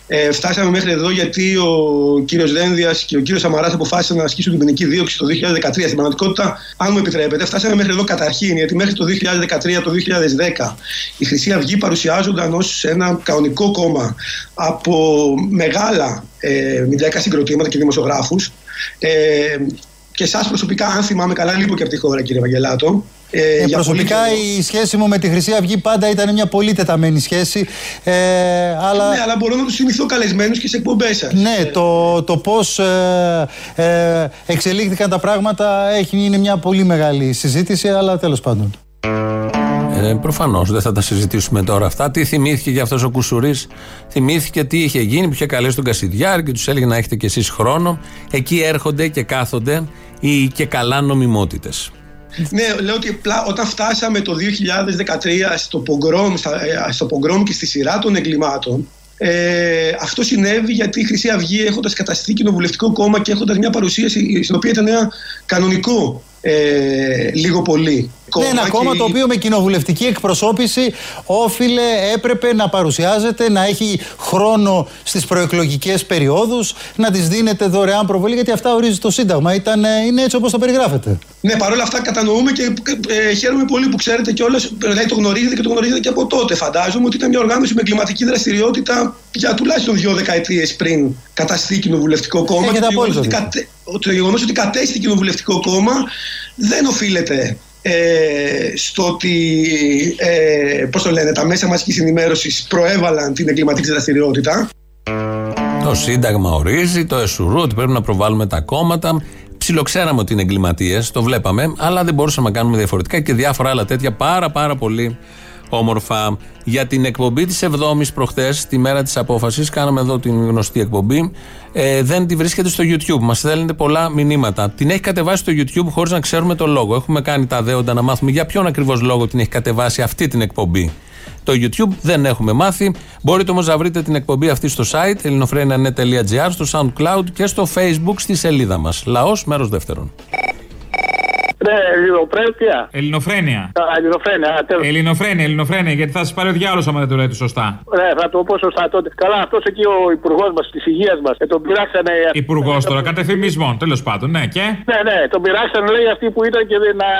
ε, φτάσαμε μέχρι εδώ γιατί ο κύριος Δένδια και ο κύριος Σαμαράς αποφάσισαν να ασκήσουν την ποινική δίωξη το 2013. Στην πραγματικότητα, αν μου επιτρέπετε, φτάσαμε μέχρι εδώ καταρχήν γιατί μέχρι το 2013, το 2010 η Χρυσή Αυγή παρουσιάζονταν ως ένα κανονικό κόμμα από μεγάλα ε, μηντιακά συγκροτήματα και δημοσιογράφους. Ε, και εσά προσωπικά, αν θυμάμαι καλά, λείπω και από τη χώρα, κύριε Βαγγελάτο. Ε, για προσωπικά πολύ η σχέση μου με τη Χρυσή Αυγή πάντα ήταν μια πολύ τεταμένη σχέση. Ε, αλλά... Ναι, αλλά μπορώ να τους θυμηθώ καλεσμένους και σε εκπομπές σας. Ναι, το, το πώς ε, ε, εξελίχθηκαν τα πράγματα έχει, είναι μια πολύ μεγάλη συζήτηση, αλλά τέλος πάντων. Ε, Προφανώς δεν θα τα συζητήσουμε τώρα αυτά. Τι θυμήθηκε για αυτός ο Κουσουρής, θυμήθηκε τι είχε γίνει, που είχε καλέσει τον Κασιδιάρη και τους έλεγε να έχετε κι εσείς χρόνο. Εκεί έρχονται και κάθονται οι και καλά νομιμότητες. Ναι, λέω ότι πλά, όταν φτάσαμε το 2013 στο πογκρόμ, στα, ε, στο πογκρόμ και στη σειρά των εγκλημάτων, ε, αυτό συνέβη γιατί η Χρυσή Αυγή έχοντας καταστεί κοινοβουλευτικό κόμμα και έχοντας μια παρουσίαση στην οποία ήταν ένα κανονικό ε, λίγο πολύ. Ναι, ένα κόμμα το οποίο με κοινοβουλευτική εκπροσώπηση όφιλε, έπρεπε να παρουσιάζεται, να έχει χρόνο στις προεκλογικές περιόδους, να της δίνεται δωρεάν προβολή, γιατί αυτά ορίζει το Σύνταγμα. Ήταν, είναι έτσι όπως το περιγράφετε. Ναι, παρόλα αυτά κατανοούμε και ε, χαίρομαι πολύ που ξέρετε κιόλας, δηλαδή το γνωρίζετε και το γνωρίζετε και από τότε. Φαντάζομαι ότι ήταν μια οργάνωση με εγκληματική δραστηριότητα για τουλάχιστον δύο δεκαετίες πριν καταστεί κοινοβουλευτικό κόμμα. Έχετε το γεγονός απόλυτο ότι, κατε, το γεγονός ότι κατέστη κοινοβουλευτικό κόμμα δεν οφείλεται ε, στο ότι ε, πώς το λένε, τα μέσα μαζικής ενημέρωσης προέβαλαν την εγκληματική δραστηριότητα. Το Σύνταγμα ορίζει, το ΕΣΟΥΡΟΥ, ότι πρέπει να προβάλλουμε τα κόμματα. Ψιλοξέραμε ότι είναι εγκληματίες, το βλέπαμε, αλλά δεν μπορούσαμε να κάνουμε διαφορετικά και διάφορα άλλα τέτοια πάρα πάρα πολύ όμορφα. Για την εκπομπή της 7η προχθές, τη μέρα της απόφασης, κάναμε εδώ την γνωστή εκπομπή. Ε, δεν τη βρίσκεται στο YouTube. Μας στέλνετε πολλά μηνύματα. Την έχει κατεβάσει στο YouTube χωρίς να ξέρουμε το λόγο. Έχουμε κάνει τα δέοντα να μάθουμε για ποιον ακριβώς λόγο την έχει κατεβάσει αυτή την εκπομπή. Το YouTube δεν έχουμε μάθει. Μπορείτε όμως να βρείτε την εκπομπή αυτή στο site ελληνοφρένια.net.gr, στο SoundCloud και στο Facebook στη σελίδα μας. Λαός, μέρος δεύτερον. Ναι, ελληνοπρέπεια. Ελληνοφρένεια. Α, Ελληνοφρένεια, α, τέλος. Ελληνοφρένεια, ελληνοφρένεια, γιατί θα σας πάρει ο διάλογο άμα δεν το λέτε σωστά. Ναι, θα το πω σωστά τότε. Καλά, αυτός εκεί ο υπουργός μας της υγείας μας. Ε, τον πειράξανε. Υπουργός τώρα, κατεφημισμών, τέλος πάντων, ναι, και; Ναι, ναι, τον πειράξανε, λέει αυτοί που ήταν και να,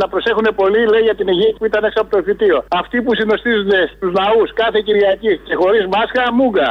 να προσέχουν πολύ, λέει για την υγεία που ήταν έξω από το εφητείο. Αυτοί που συνοστίζονται στους λαούς κάθε Κυριακή και χωρίς μάσκα, μούγκα.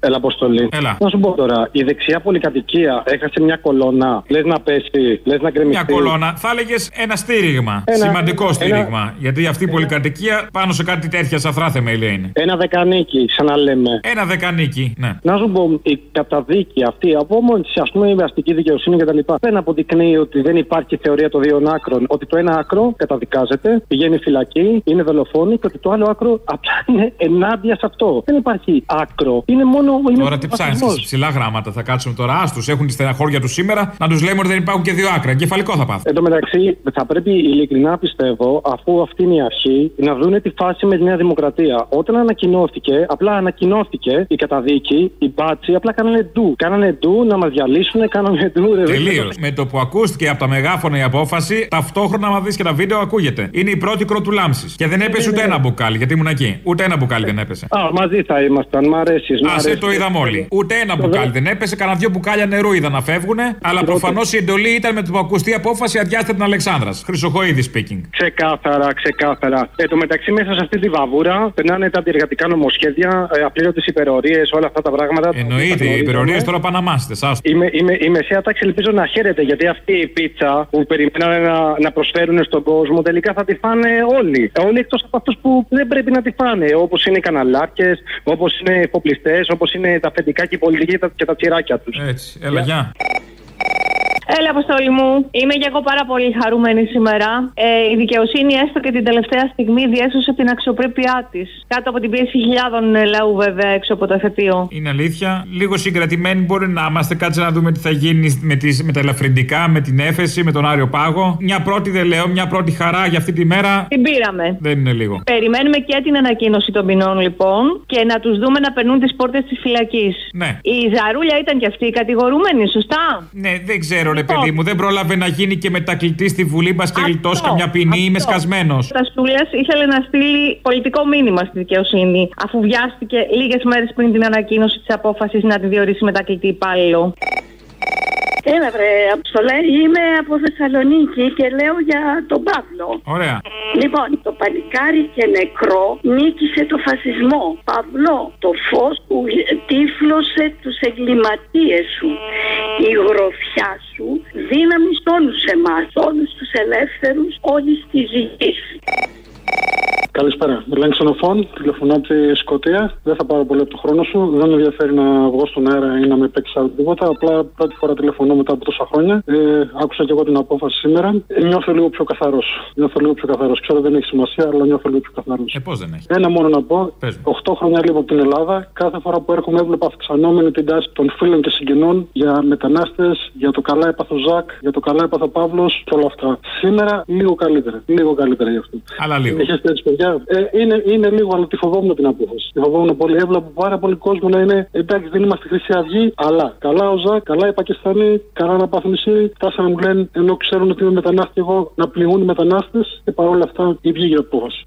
Έλα, Αποστολή. Έλα. Να σου πω τώρα, η δεξιά πολυκατοικία έχασε μια κολόνα. Λες να πέσει, λες να γκρεμιστεί. Μια κολόνα. Θα έλεγες ένα στήριγμα. Ένα- Σημαντικό ένα- στήριγμα. Γιατί αυτή η πολυκατοικία πάνω σε κάτι τέτοια σαφρά θεμέλια είναι. Ένα δεκανίκι, σαν να λέμε. Ένα δεκανίκι, ναι. Να σου πω, η καταδίκη αυτή από μόνη τη, ας πούμε, η αστική δικαιοσύνη κτλ. δεν αποδεικνύει ότι δεν υπάρχει θεωρία των δύο άκρων. Ότι το ένα άκρο καταδικάζεται, πηγαίνει φυλακή, είναι δολοφόνη και ότι το άλλο άκρο απλά είναι ενάντια σε αυτό. Δεν υπάρχει άκρο. Είναι μόνο. Είναι Τώρα τι ψάχνεις, βαθμός. ψηλά γράμματα θα κάτσουμε τώρα. Άστου, έχουν τη στεναχώρια τους σήμερα. Να τους λέμε ότι δεν υπάρχουν και δύο άκρα. Εγκεφαλικό θα πάθουν. Εν τω μεταξύ, θα πρέπει ειλικρινά πιστεύω, αφού αυτή είναι η αρχή, να δουν τη φάση με τη Νέα Δημοκρατία. Όταν ανακοινώθηκε, απλά ανακοινώθηκε η καταδίκη, η μπάτσι, απλά κάνανε ντου. Κάνανε ντου να μας διαλύσουν, κάνανε ντου. ρε, Τελείως. Με το που ακούστηκε από τα μεγάφωνα η απόφαση, ταυτόχρονα, άμα δεις και τα βίντεο, ακούγεται. Είναι η πρώτη κρότου λάμψη. Και δεν έπεσε ούτε ένα μπουκάλι, γιατί ήμουν εκεί. Ούτε ένα μπουκάλι δεν έπεσε. Α, μαζί θα ήμασταν, μ' αρέσει. Α, σε το είδαμε όλοι. Ούτε ένα μπουκάλι δεν έπεσε, κανένα δύο μπουκάλια νερού είδα να φεύγουν. Αλλά προφανώς η εντολή ήταν με το που ακουστεί η απόφαση αδειάστε την Αλεξάνδρας. Χρυσοχοίδης speaking. Ξεκάθαρα, ξεκάθαρα. Εν τω μεταξύ, μέσα σε αυτή τη βαβούρα περνάνε τα αντιεργατικά νομοσχέδια, ε, απλήρωτες υπερορίες, όλα αυτά τα πράγματα. Εννοείται, οι υπερορίες τώρα πάνε να μάσετε. Η, με- η, με- η μεσαία τάξη ελπίζω να χαίρεται γιατί αυτή η πίτσα που περιμένανε να, να προσφέρουν στον κόσμο τελικά θα τη φάνε όλοι. Όλοι εκτός από αυτούς που δεν πρέπει να τη φάνε. Όπως είναι οι καναλάρχε, όπως είναι οι εφοπλιστές, όπως είναι τα αφεντικά και οι πολιτικοί και τα, και τα τσιράκια τους. Έτσι, έλα, γεια. Έλα, Αποστόλη μου. Είμαι και εγώ πάρα πολύ χαρούμενη σήμερα. Ε, η δικαιοσύνη, έστω και την τελευταία στιγμή, διέσωσε την αξιοπρέπειά της. Κάτω από την πίεση χιλιάδων λαού, βέβαια, έξω από το εφετείο. Είναι αλήθεια. Λίγο συγκρατημένοι μπορεί να είμαστε. Κάτσε να δούμε τι θα γίνει με, τις, με τα ελαφρυντικά, με την έφεση, με τον Άριο Πάγο. Μια πρώτη, δεν λέω, μια πρώτη χαρά για αυτή τη μέρα. Την πήραμε. Δεν είναι λίγο. Περιμένουμε και την ανακοίνωση των ποινών, λοιπόν, και να τους δούμε να περνούν τις πόρτες της φυλακής. Ναι. Η Ζαρούλια ήταν και αυτή κατηγορούμενη, σωστά; Ναι, δεν ξέρω, ρε παιδί μου. Δεν πρόλαβε να γίνει και μετακλητή στη Βουλή. Μπας και γλιτώσει καμιά ποινή. Είμαι σκασμένος. Τα Στούλια ήθελε να στείλει πολιτικό μήνυμα στη δικαιοσύνη, αφού βιάστηκε λίγες μέρες πριν την ανακοίνωση της απόφασης να τη διορίσει μετακλητή υπάλληλο. Έλα βρε, Αποστολέ, είμαι από Θεσσαλονίκη και λέω για τον Παύλο. Ωραία. Λοιπόν, το παλικάρι και νεκρό νίκησε το φασισμό. Παύλο, το φως που τύφλωσε τους εγκληματίες σου. Η γροθιά σου δύναμη σε όλους εμάς, όλους τους ελεύθερους όλης της γης. Καλησπέρα. Μιλάνε ξενοφών, τηλεφωνώ από τη Σκωτία. Δεν θα πάρω πολύ από το χρόνο σου. Δεν με ενδιαφέρει να βγω στον αέρα ή να με παίξει άλλο τίποτα. Απλά πρώτη φορά τηλεφωνώ μετά από τόσα χρόνια. Ε, άκουσα και εγώ την απόφαση σήμερα. Ε, νιώθω λίγο πιο καθαρός. Νιώθω λίγο πιο καθαρός. Ξέρω δεν έχει σημασία, αλλά νιώθω λίγο πιο καθαρός. Ε, πώς δεν έχει; Ένα μόνο να πω. 8 χρόνια λίγο από την Ελλάδα. Κάθε φορά που έρχομαι έβλεπα αυξανόμενη την τάση των φίλων και συγγενών για μετανάστες, για το καλά έπαθο Ζακ, για το καλά έπαθο Παύλος και όλα αυτά. Σήμερα λίγο καλύτερα. Λίγο καλύτερα γι' αυτό. Αλλά λίγο. Έχετε έτσι, παιδιά; Ε, είναι, είναι λίγο, αλλά τη φοβόμουν την απόφαση. Τη φοβόμουν πολύ. Έβλεπα πάρα πολύ κόσμο να είναι εντάξει, δεν είμαστε Χρυσή Αυγή, αλλά καλά ο Ζακ, καλά οι Πακιστανοί, καλά να πάθουν εσύ. Φτάσανε να μου λένε ενώ ξέρουν ότι είμαι μετανάστης εγώ να πληγούν οι μετανάστες και παρόλα αυτά η βγήκε η απόφαση.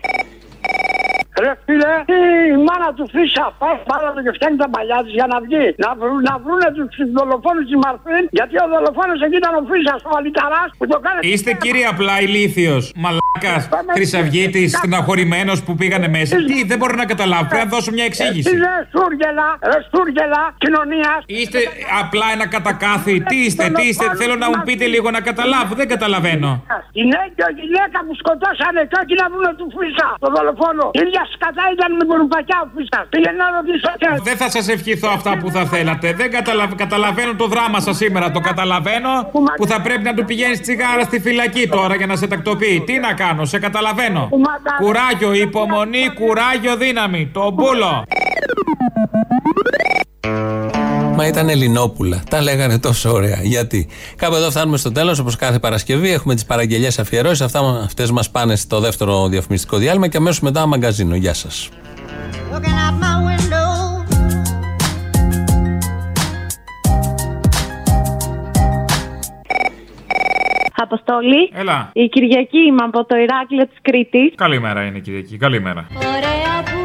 Ρε φίλε, τι η μάνα του Φίσα πάει πάρα το και φτιάχνει τα παλιά της για να βγει. Να, βρουν, να βρούνε τους δολοφόνους της Μαρφίν, γιατί ο δολοφόνος εκεί ήταν ο Φίσα, ο Αλιταρά που το κάνει. Είστε κύριε απλά ηλίθιος. Μαλάκας, Χρυσαυγήτης, στεναχωρημένος που πήγανε μέσα. Τι, δεν μπορώ να καταλάβω. Πρέπει να δώσω μια εξήγηση. Εσύ ρε Στούργελα, ρε Στούργελα κοινωνίας. Είστε απλά ένα κατακάθι. Τι είστε, τι είστε. Θέλω να μου πείτε λίγο να καταλάβω. Δεν καταλαβαίνω. Η νέκια γυναίκα που σκοτώσανε και όχι να βρουν του Φίσα, το δολοφόνο. Ίδια σκατά ήταν με μπουρμπακιά ο Φίσα. Πήγαινε να ρωτήσω και. Δεν θα σας ευχηθώ αυτά που θα θέλατε. Δεν καταλαβα... καταλαβαίνω το δράμα σας σήμερα. Το καταλαβαίνω που θα πρέπει να του πηγαίνεις τσιγάρα στη φυλακή τώρα για να σε τακτοποιεί. Τι να κάνω, σε καταλαβαίνω. Κουράγιο, υπομονή, κουράγιο, δύναμη. Το μπούλο. Μα ήταν Ελληνόπουλα. Τα λέγανε τόσο ωραία. Γιατί; Κάπου εδώ φτάνουμε στο τέλος, όπως κάθε Παρασκευή. Έχουμε τις παραγγελίε αφιερώσεις. Αυτές μας πάνε στο δεύτερο διαφημιστικό διάλειμμα και αμέσως μετά μαγκαζίνο. Γεια σας. Αποστόλη. Έλα. Η Κυριακή είμαι από το Ηράκλειο της Κρήτης. Καλημέρα είναι η Κυριακή. Καλημέρα. Ωραία που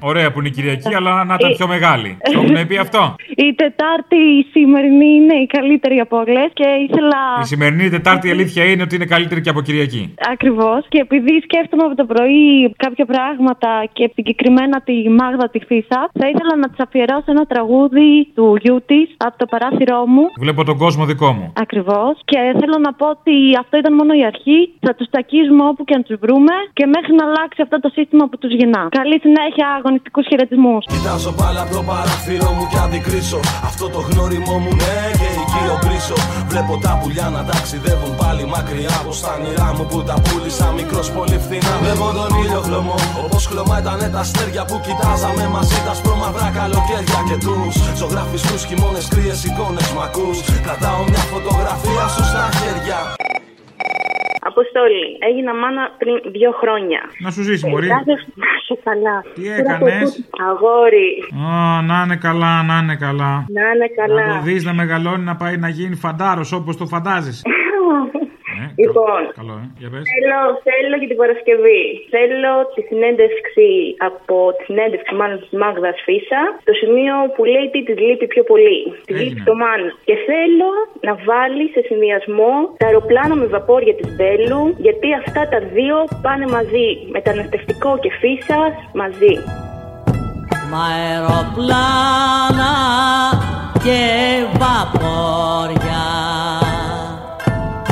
Ωραία που είναι η Κυριακή, αλλά να ήταν πιο μεγάλη. Το έχουν πει αυτό; Η Τετάρτη η σημερινή είναι η καλύτερη από όλες και ήθελα. Η σημερινή Τετάρτη η αλήθεια είναι ότι είναι καλύτερη και από Κυριακή. Ακριβώς. Και επειδή σκέφτομαι από το πρωί κάποια πράγματα και συγκεκριμένα τη Μάγδα τη Φίσα, θα ήθελα να της αφιερώσω ένα τραγούδι του γιού της από το παράθυρό μου. Βλέπω τον κόσμο δικό μου. Ακριβώς. Και θέλω να πω ότι αυτό ήταν μόνο η αρχή. Θα τους τακίζουμε όπου και αν τους βρούμε και μέχρι να αλλάξει αυτό το σύστημα που τους γεννά. Καλή συνέχεια, αγωνιστικούς χαιρετισμούς. Κοιτάζω πάλι από το παράθυρο μου και αντικρίσω Αυτό το γνώριμό μου ναι και οικείο πίσω Βλέπω τα πουλιά να ταξιδεύουν πάλι μακριά Από στα νηρά μου που τα πούλησα μικρός πολύ φθηνά Βλέπω τον ήλιο χλωμό όπως χλωμά ήταν τα αστέρια που κοιτάζαμε μαζί Τα σπρώμαυρα καλοκαίρια και τους Ζωγραφιστούς χειμώνες κρύες εικόνες μ' ακούς Κρατάω μια φωτογραφία σου στα χέρια Αποστόλη, έγινα μάνα πριν δύο χρόνια. Να σου ζήσει, Μωρή. Να σε καλά. Τι έκανες; Αγόρι. Α, να είναι καλά, να είναι καλά. Να είναι καλά. Να το δεις να μεγαλώνει να πάει να γίνει φαντάρος όπως το φαντάζει. Λοιπόν, Καλό, ε. Για πες. θέλω, θέλω για την Παρασκευή. Θέλω τη συνέντευξη από τη συνέντευξη μάλλον της Μάγδας Φίσα, το σημείο που λέει τι της λείπει πιο πολύ. Τη λείπει το μάνα. Και θέλω να βάλει σε συνδυασμό τα αεροπλάνα με βαπόρια της Μπέλου, γιατί αυτά τα δύο πάνε μαζί. Μεταναστευτικό και Φίσα μαζί. Μ' αεροπλάνα και βαπόρια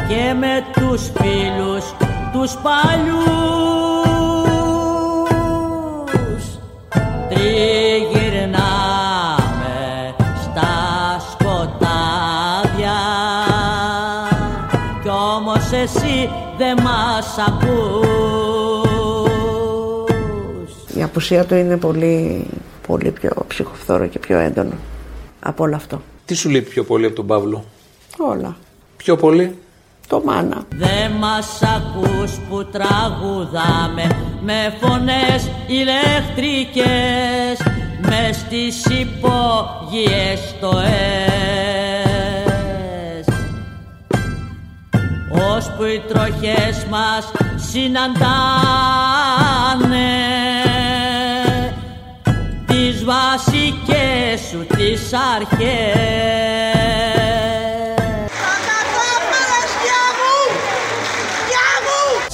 και με τους φίλους τους παλιούς τριγυρνάμε στα σκοτάδια κι όμως εσύ δεν μας ακούς Η απουσία του είναι πολύ, πολύ πιο ψυχοφθόρο και πιο έντονο από όλο αυτό. Τι σου λείπει πιο πολύ από τον Παύλο; Όλα. Πιο πολύ; Το μάνα. Δεν μας ακούς που τραγουδάμε με φωνές ηλεκτρικές μες στις υπόγειες το ΕΣ ώσπου οι τροχές μας συναντάνε τις βασικές σου τις αρχές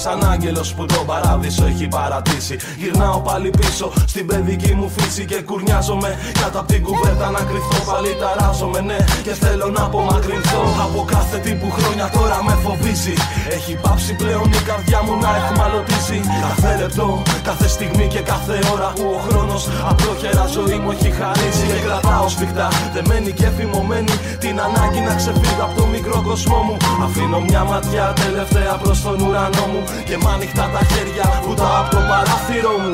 Σαν άγγελος που τον παράδεισο έχει παρατήσει. Γυρνάω πάλι πίσω στην παιδική μου φύση Και κουρνιάζομαι. Κάτω απ' την κουβέρτα να κρυφτώ Πάλι ταράζομαι ναι. Και θέλω να απομακρυνθώ Από κάθε τι που χρόνια τώρα με φοβίζει. Έχει πάψει πλέον η καρδιά μου να εχμαλωτήσει Κάθε λεπτό, κάθε στιγμή και κάθε ώρα Που ο χρόνος απλόχερα ζωή μου έχει χαρίσει. Και κρατάω σφιχτά, δεμένη και φημωμένη Την ανάγκη να ξεφύγω από το μικρό κόσμο μου. Αφήνω μια ματιά τελευταία προς τον ουρανό μου Και μ' ανοιχτά τα χέρια ούτα από το παράθυρο μου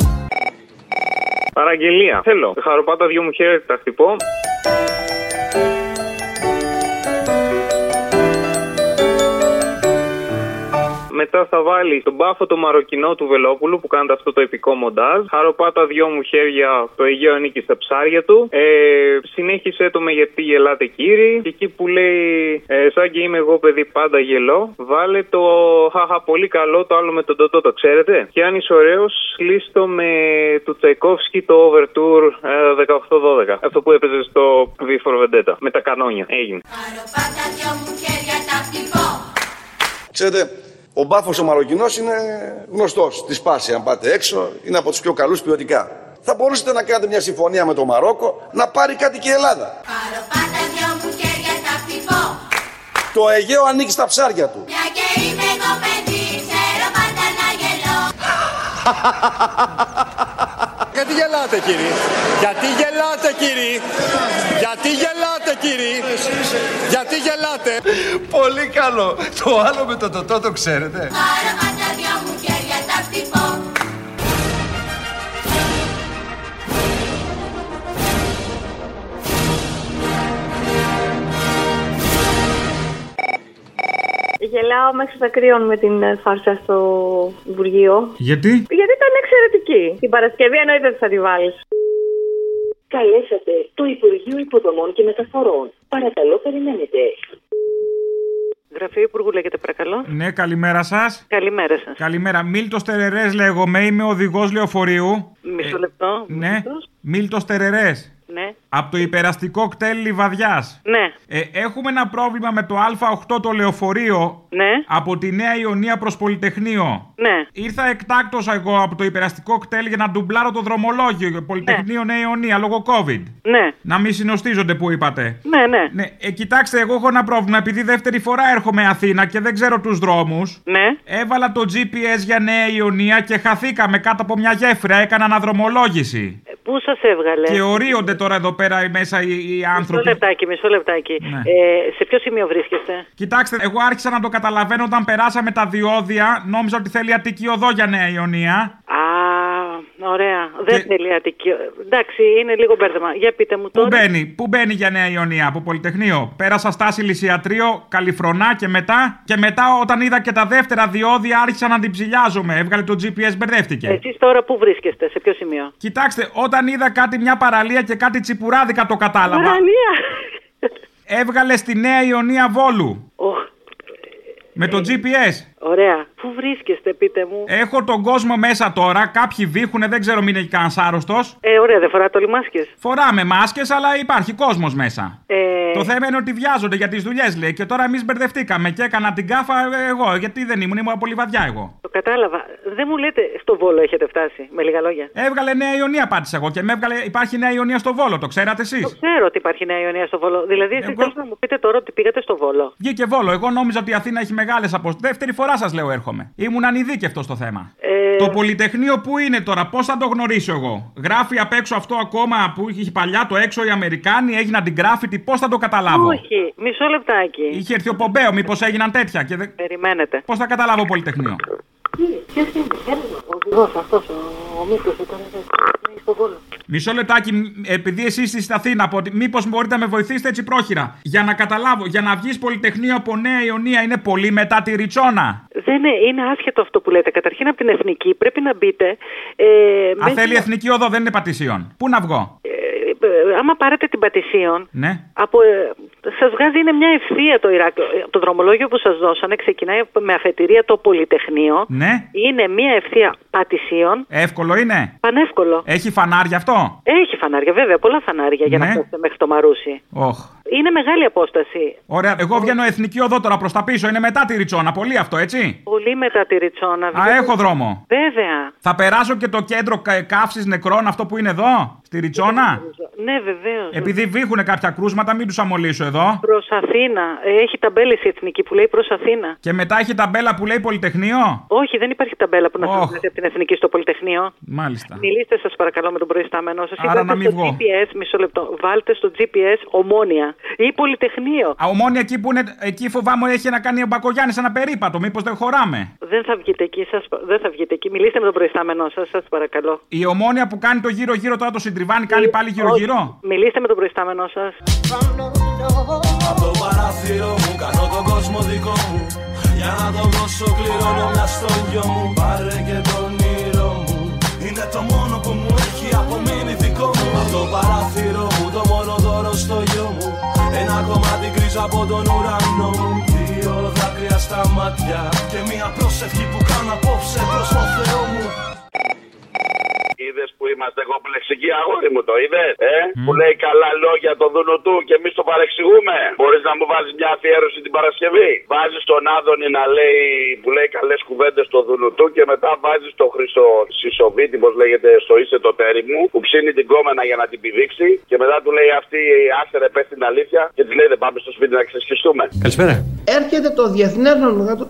Παραγγελία. Θέλω. Χαροπάτα δυο μου χέρια τα χτυπώ. Μετά θα βάλει τον μπάφο το μαροκινό του Βελόπουλου που κάνετε αυτό το επικό μοντάζ. Χαροπάτα δυο μου χέρια, το Αιγαίο ανήκει στα ψάρια του. Ε, συνέχισε το με γιατί γελάτε κύριοι. Και εκεί που λέει ε, σαν και είμαι εγώ παιδί πάντα γελώ. Βάλε το χαχα πολύ καλό το άλλο με τον Τότο το ξέρετε. Και αν είσαι ωραίος, κλείστο με του Τσαϊκόφσκι το Overtour ε, 18-12. Αυτό που έπαιζε στο V for Vendetta. Με τα κανόνια. Έγινε. Ξέρετε, ο μπάφος ο Μαροκινό είναι γνωστός στη σπάση. Αν πάτε έξω, είναι από τους πιο καλούς ποιοτικά. Θα μπορούσατε να κάνετε μια συμφωνία με το Μαρόκο να πάρει κάτι και η Ελλάδα. Το Αιγαίο ανήκει στα ψάρια του. Γιατί γελάτε κύριε, γιατί γελάτε κύριε, γιατί γελάτε κύριε, γιατί γελάτε; Πολύ καλό. Το άλλο με το τοτό το ξέρετε. Γελάω μέχρι τα κρύων με την ε, φάρσα στο Υπουργείο. Γιατί; Γιατί ήταν εξαιρετική. Την Παρασκευή εννοείται ότι θα τη βάλεις. Καλέσατε το Υπουργείο Υποδομών και Μεταφορών. Παρακαλώ, περιμένετε. Γραφείο Υπουργού λέγεται, παρακαλώ. Ναι, καλημέρα σας. Καλημέρα σας. Καλημέρα. Μίλτος Τερερές λέγομαι, είμαι οδηγός λεωφορείου. Μισό λεπτό. Ναι, Μίλτος Τερερές. Ναι. Από το υπεραστικό κτέλ Λιβαδιάς. Ναι. Ε, έχουμε ένα πρόβλημα με το Α8 το λεωφορείο. Ναι. Από τη Νέα Ιωνία προς Πολυτεχνείο. Ναι. Ήρθα εκτάκτος εγώ από το υπεραστικό κτέλ για να ντουμπλάρω το δρομολόγιο. Πολυτεχνείο Νέα Ιωνία λόγω COVID. Ναι. Να μην συνοστίζονται που είπατε. Ναι, ναι. Ναι, ε, κοιτάξτε, εγώ έχω ένα πρόβλημα. Επειδή δεύτερη φορά έρχομαι Αθήνα και δεν ξέρω τους δρόμους. Ναι. Έβαλα το GPS για Νέα Ιωνία και χαθήκαμε κάτω από μια γέφυρα. Έκανα αναδρομολόγηση. Πού σας έβγαλε; Και ορίονται τώρα εδώ πέρα μέσα οι, οι Μισό άνθρωποι. λεπτάκι, μισό λεπτάκι. Ναι. Ε, σε ποιο σημείο βρίσκεστε; Κοιτάξτε, εγώ άρχισα να το καταλαβαίνω όταν περάσαμε τα διόδια. Νόμιζα ότι θέλει Αττική Οδό για Νέα Ιωνία. Α, ωραία. Δεν θέλει Αττική. Εντάξει, είναι λίγο μπέρδεμα. Για πείτε μου Πού τώρα. μπαίνει, πού μπαίνει για Νέα Ιωνία, από Πολυτεχνείο; Πέρασα στάση Λυσιατρίο, Καλιφρονά και μετά. Και μετά, όταν είδα και τα δεύτερα διόδια, άρχισα να την ψηλιάζομαι. Έβγαλε το GPS, μπερδεύτηκε. Εσείς τώρα πού βρίσκεστε, σε ποιο σημείο; Κοιτάξτε, όταν είδα κάτι, μια παραλία και κάτι τσιπουράδικα το κατάλαβα. Παραλία. Έβγαλε στη Νέα Ιωνία Βόλου. Με το GPS. Ωραία. Πού βρίσκεστε, πείτε μου; Έχω τον κόσμο μέσα τώρα. Κάποιοι βήχουνε, δεν ξέρω μην έχει κανένας άρρωστος. Ε, ωραία, δεν φοράτε όλοι μάσκες; Φοράμε μάσκες, αλλά υπάρχει κόσμος μέσα. Ε, Το θέμα είναι ότι βιάζονται για τις δουλειές, λέει. Και τώρα εμείς μπερδευτήκαμε και έκανα την κάφα ε, εγώ. Γιατί δεν ήμουν, ήμουν πολύ βαδιά εγώ. Το Το κατάλαβα. Δεν μου λέτε στο Βόλο έχετε φτάσει, με λίγα λόγια; Έβγαλε Νέα Ιωνία, πάτησα εγώ και με έβγαλε. Υπάρχει Νέα Ιωνία στο Βόλο, το ξέρατε εσείς; Ξέρω ότι υπάρχει Νέα Ιωνία στο Βόλο. Δηλαδή, εσείς θέλετε να μου πείτε τώρα ότι πήγατε στο Βόλο. Βγήκε Βόλο. Εγώ νόμιζα ότι η Αθήνα έχει μεγάλες αποστολές. Δεύτερη φορά σας λέω έρχομαι. Ήμουν ανειδίκευτος στο θέμα. Ε, Το Πολυτεχνείο που είναι τώρα, πώς θα το γνωρίσω εγώ; Γράφει απ' έξω αυτό ακόμα που είχε παλιά το έξω οι Αμερικάνοι, έγιναν την γκράφιτι, πώς θα το καταλάβω; Όχι, μισό λεπτάκι. Είχε έρθει ο Πομπέο, μήπως έγιναν τέτοια. Και δεν... Περιμένετε. Πώς θα καταλάβω Πολυτεχνείο; Ποιος είναι, ο οδηγός αυτός, ο, ο Μίκο ήταν λέει, στο Βόλο. Μισό λεπτάκι, μ, επειδή εσείς είστε στην Αθήνα, μήπως μπορείτε να με βοηθήσετε έτσι πρόχειρα. Για να καταλάβω, για να βγεις Πολυτεχνείο από Νέα Ιωνία είναι πολύ μετά τη Ριτσόνα. Δεν είναι, είναι άσχετο αυτό που λέτε. Καταρχήν από την εθνική πρέπει να μπείτε. Ε, Αν μέσα- θέλει εθνική οδό, δεν είναι πατησίων. Πού να βγω; ε, ε, άμα πάρετε την Πατησίων, Ναι. από, ε, σας βγάζει είναι μια ευθεία το Ηράκλειο. Ε, Το δρομολόγιο που σας δώσανε ξεκινάει με αφετηρία το Πολυτεχνείο. Ναι. Είναι μια ευθεία Πατησίων. Εύκολο είναι. Πανεύκολο. Έχει φανάρια αυτό; Έχει φανάρια, βέβαια, πολλά φανάρια για να Ναι. φτάσετε μέχρι το Μαρούσι. Όχ. Είναι μεγάλη απόσταση. Ωραία, εγώ βγαίνω εθνική οδό τώρα προς τα πίσω. Είναι μετά τη Ριτσόνα. Πολύ αυτό, έτσι; Πολύ μετά τη Ριτσόνα. Α, έχω δρόμο. Βέβαια. Θα περάσω και το κέντρο καύσης νεκρών, αυτό που είναι εδώ, στη Ριτσόνα; Ναι, βεβαίως. Επειδή βήχουν κάποια κρούσματα, μην τους αμολύσω εδώ. Προς Αθήνα. Ε, Έχει ταμπέλες η εθνική που λέει προς Αθήνα. Και μετά έχει ταμπέλα που λέει Πολυτεχνείο; Όχι, δεν υπάρχει ταμπέλα που να Ωχ. σας βγάζει από την εθνική στο Πολυτεχνείο. Μάλιστα. Μιλήστε σας παρακαλώ με τον προϊστάμενό σας. Άρα να μην στο βγω. GPS, μισό λεπτό. Βάλτε στο GPS ομόνια ή Πολυτεχνείο. Α, ομόνια εκεί που είναι, εκεί φοβάμαι έχει να κάνει ο Μπακογιάννης ένα περίπατο. Μήπως δεν χωράμε; Δεν θα βγείτε εκεί, σας, δεν θα βγείτε εκεί. Μιλήστε με τον προϊστάμενό σας, σας παρακαλώ. Η ομόνια που κάνει το γύρω-γύρω τώρα το συντριβάνι κάνει πάλι γύρω-γύρω; Μιλήστε με τον προϊστάμενό σας. Από το παράθυρο μου κάνω τον κόσμο δικό μου Για να το δώσω κληρώνω μια στο γιο μου Πάρε και τον όνειρο μου Είναι το μόνο που μου έχει απομείνει δικό μου Από το παράθυρο μου το μόνο δώρο στο γιο μου Ένα κομμάτι γκρίζα από τον ουρανό μου. Δύο δάκρυα στα μάτια Και μια πρόσευχη που κάνω απόψε προς το Θεό μου Είδες που είμαστε κομπλεξικοί, αγόρι μου, το είδες. Ε; Που λέει καλά λόγια το δούνο του και εμείς το παρεξηγούμε. Μπορείς να μου βάλεις μια αφιέρωση την Παρασκευή; Βάζεις τον Άδωνη να λέει που λέει καλές κουβέντες στο δούνο του και μετά βάζεις το Χρυσο Σισοβίτη, πώς λέγεται, στο είσαι το τέρι μου, που ψήνει την κόμενα για να την πηδήξει και μετά του λέει αυτή άστερε πες την αλήθεια και της λέει δεν πάμε στο σπίτι να ξεσχιστούμε. Καλησπέρα. Έρχεται το Διεθνές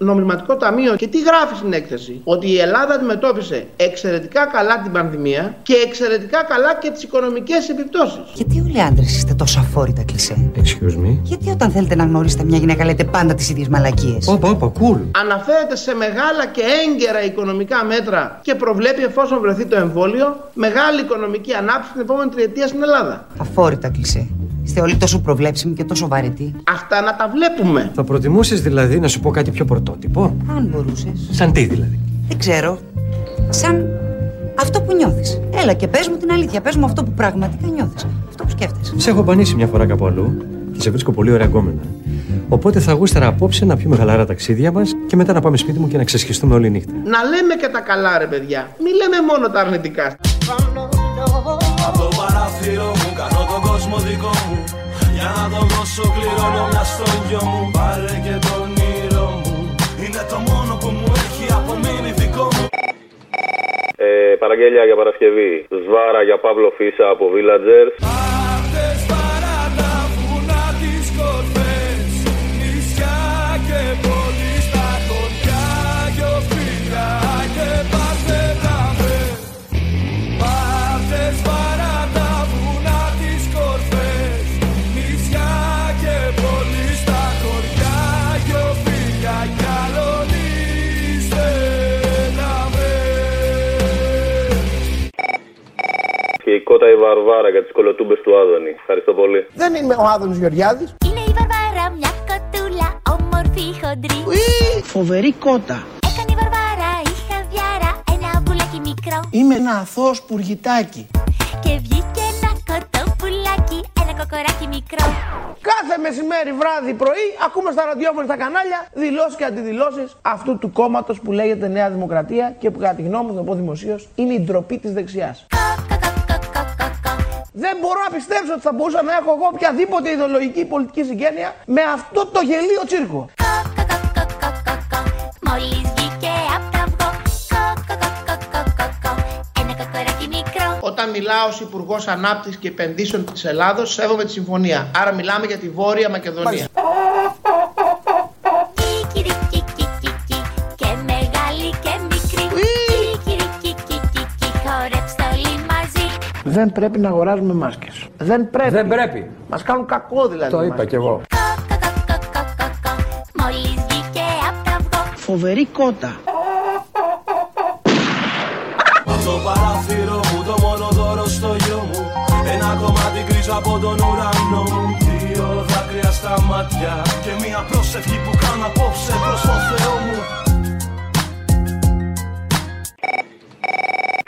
Νομισματικό Ταμείο και τι γράφει στην έκθεση; Ότι η Ελλάδα αντιμετώπισε εξαιρετικά καλά την πανδημία και εξαιρετικά καλά και τις οικονομικές επιπτώσεις. Γιατί όλοι οι άντρες είστε τόσο αφόρητα κλισέ; Excuse me; Γιατί όταν θέλετε να γνωρίσετε μια γυναίκα λέτε πάντα τις ίδιες μαλακίες; Όπα, όπα, cool. Αναφέρεται σε μεγάλα και έγκαιρα οικονομικά μέτρα και προβλέπει εφόσον βρεθεί το εμβόλιο μεγάλη οικονομική ανάπτυξη την επόμενη τριετία στην Ελλάδα. Αφόρητα κλισέ. Είστε όλοι τόσο προβλέψιμοι και τόσο βαρετοί. Αυτά να τα βλέπουμε. Θα προτιμούσες δηλαδή να σου πω κάτι πιο πρωτότυπο; Αν μπορούσες. Σαν τι δηλαδή; Δεν ξέρω. Σαν αυτό που νιώθεις. Έλα και πες μου την αλήθεια. Πες μου αυτό που πραγματικά νιώθεις. Αυτό που σκέφτεσαι. Σε έχω πανίσει μια φορά κάπου αλλού και σε βρίσκω πολύ ωραία γκόμενα. Οπότε θα γούσταρα απόψε να πιούμε χαλαρά ταξίδια μας και μετά να πάμε σπίτι μου και να ξεσχιστούμε όλη νύχτα. Να λέμε και τα καλά ρε παιδιά. Μην λέμε μόνο τα αρνητικά. Από το παράθυρο μου κάνω τον κόσμο δικό μου Για να τον δώσω κληρώνω μια στο γιο μου Πάρε και τον όνειρο μου Είναι το μόνο που μου έχει απομείνει δικό μου Ε, παραγγέλια για Παρασκευή. Σβάρα για Παύλο Φίσα από Villagers. Αυτές παρά τα βουνά τις κορφές Νησιά και Και η κότα η Βαρβάρα για τις κολοτούμπες του Άδωνη. Ευχαριστώ πολύ. Δεν είμαι ο Άδωνης Γεωργιάδης. Είναι η Βαρβάρα μια κοτούλα, όμορφη χοντρή. Ουί, φοβερή κότα. Έκανε η Βαρβάρα, η χαβιάρα, ένα πουλάκι μικρό. Είμαι ένα αθώος πουργητάκι. Και βγήκε ένα κοτόπουλάκι, ένα κοκοράκι μικρό. Κάθε μεσημέρι, βράδυ, πρωί, ακούμε στα ραδιόφωνα στα κανάλια δηλώσεις και αντιδηλώσεις αυτού του κόμματος που λέγεται Νέα Δημοκρατία και που, κατά τη γνώμη μου, θα πω δημοσίως, είναι η ντροπή της δεξιάς. Δεν μπορώ να πιστέψω ότι θα μπορούσα να έχω εγώ οποιαδήποτε ιδεολογική πολιτική συγγένεια με αυτό το γελίο τσίρκο. Όταν μιλάω ως Υπουργός Ανάπτυξης και Επενδύσεων της Ελλάδος, σέβομαι τη συμφωνία. Άρα μιλάμε για τη Βόρεια Μακεδονία. Δεν πρέπει να αγοράζουμε μάσκες. Δεν πρέπει. Δεν πρέπει. Μας κάνουν κακό δηλαδή. Το οι είπα μάσκες. κι εγώ. Μόλις βγήκε απ' τα αυγό. Φοβερή κότα. Από το παράθυρο μου το μόνο δώρο στο γιο μου Ένα κομμάτι γκρίζο από τον ουρανό μου Δύο δάκρυα στα μάτια Και μια πρόσευχη που κάνω απόψε προς το Θεό μου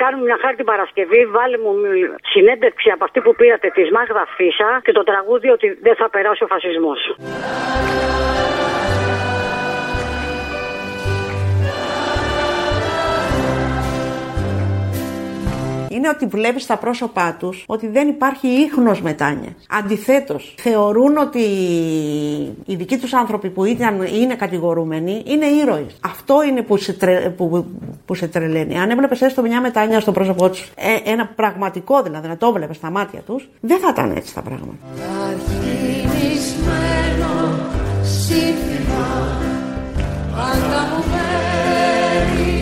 Κάνουμε μια χάρη την Παρασκευή, βάλε μου μι- συνέντευξη από αυτή που πήρατε της Μάγδα Φίσα και το τραγούδι ότι δεν θα περάσει ο φασισμός. Είναι ότι βλέπεις στα πρόσωπά τους ότι δεν υπάρχει ίχνος μετάνοια. Αντιθέτως, θεωρούν ότι οι δικοί τους άνθρωποι που ήταν, είναι κατηγορούμενοι είναι ήρωες. Αυτό είναι που σε, τρε, που, που σε τρελαίνει. Αν έβλεπες έστω μια μετάνοια στο πρόσωπό τους, ε, ένα πραγματικό δηλαδή, να το βλέπει στα μάτια τους, δεν θα ήταν έτσι τα πράγματα. Αρχινισμένο σύνθημα πάντα μου μένει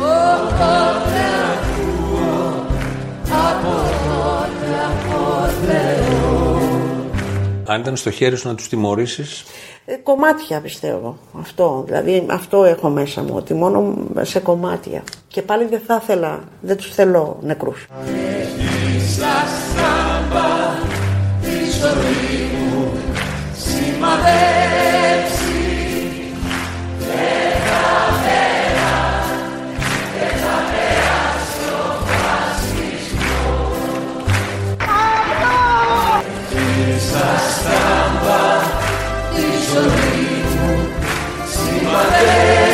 Όποτε Αν ήταν στο χέρι σου να τους τιμωρήσεις, Ε, κομμάτια πιστεύω. Αυτό. Δηλαδή αυτό έχω μέσα μου. Ότι μόνο σε κομμάτια. Και πάλι δεν θα ήθελα, δεν τους θέλω νεκρούς. Ίσα στάμπα της ζωής μου σημαδέψει Deus.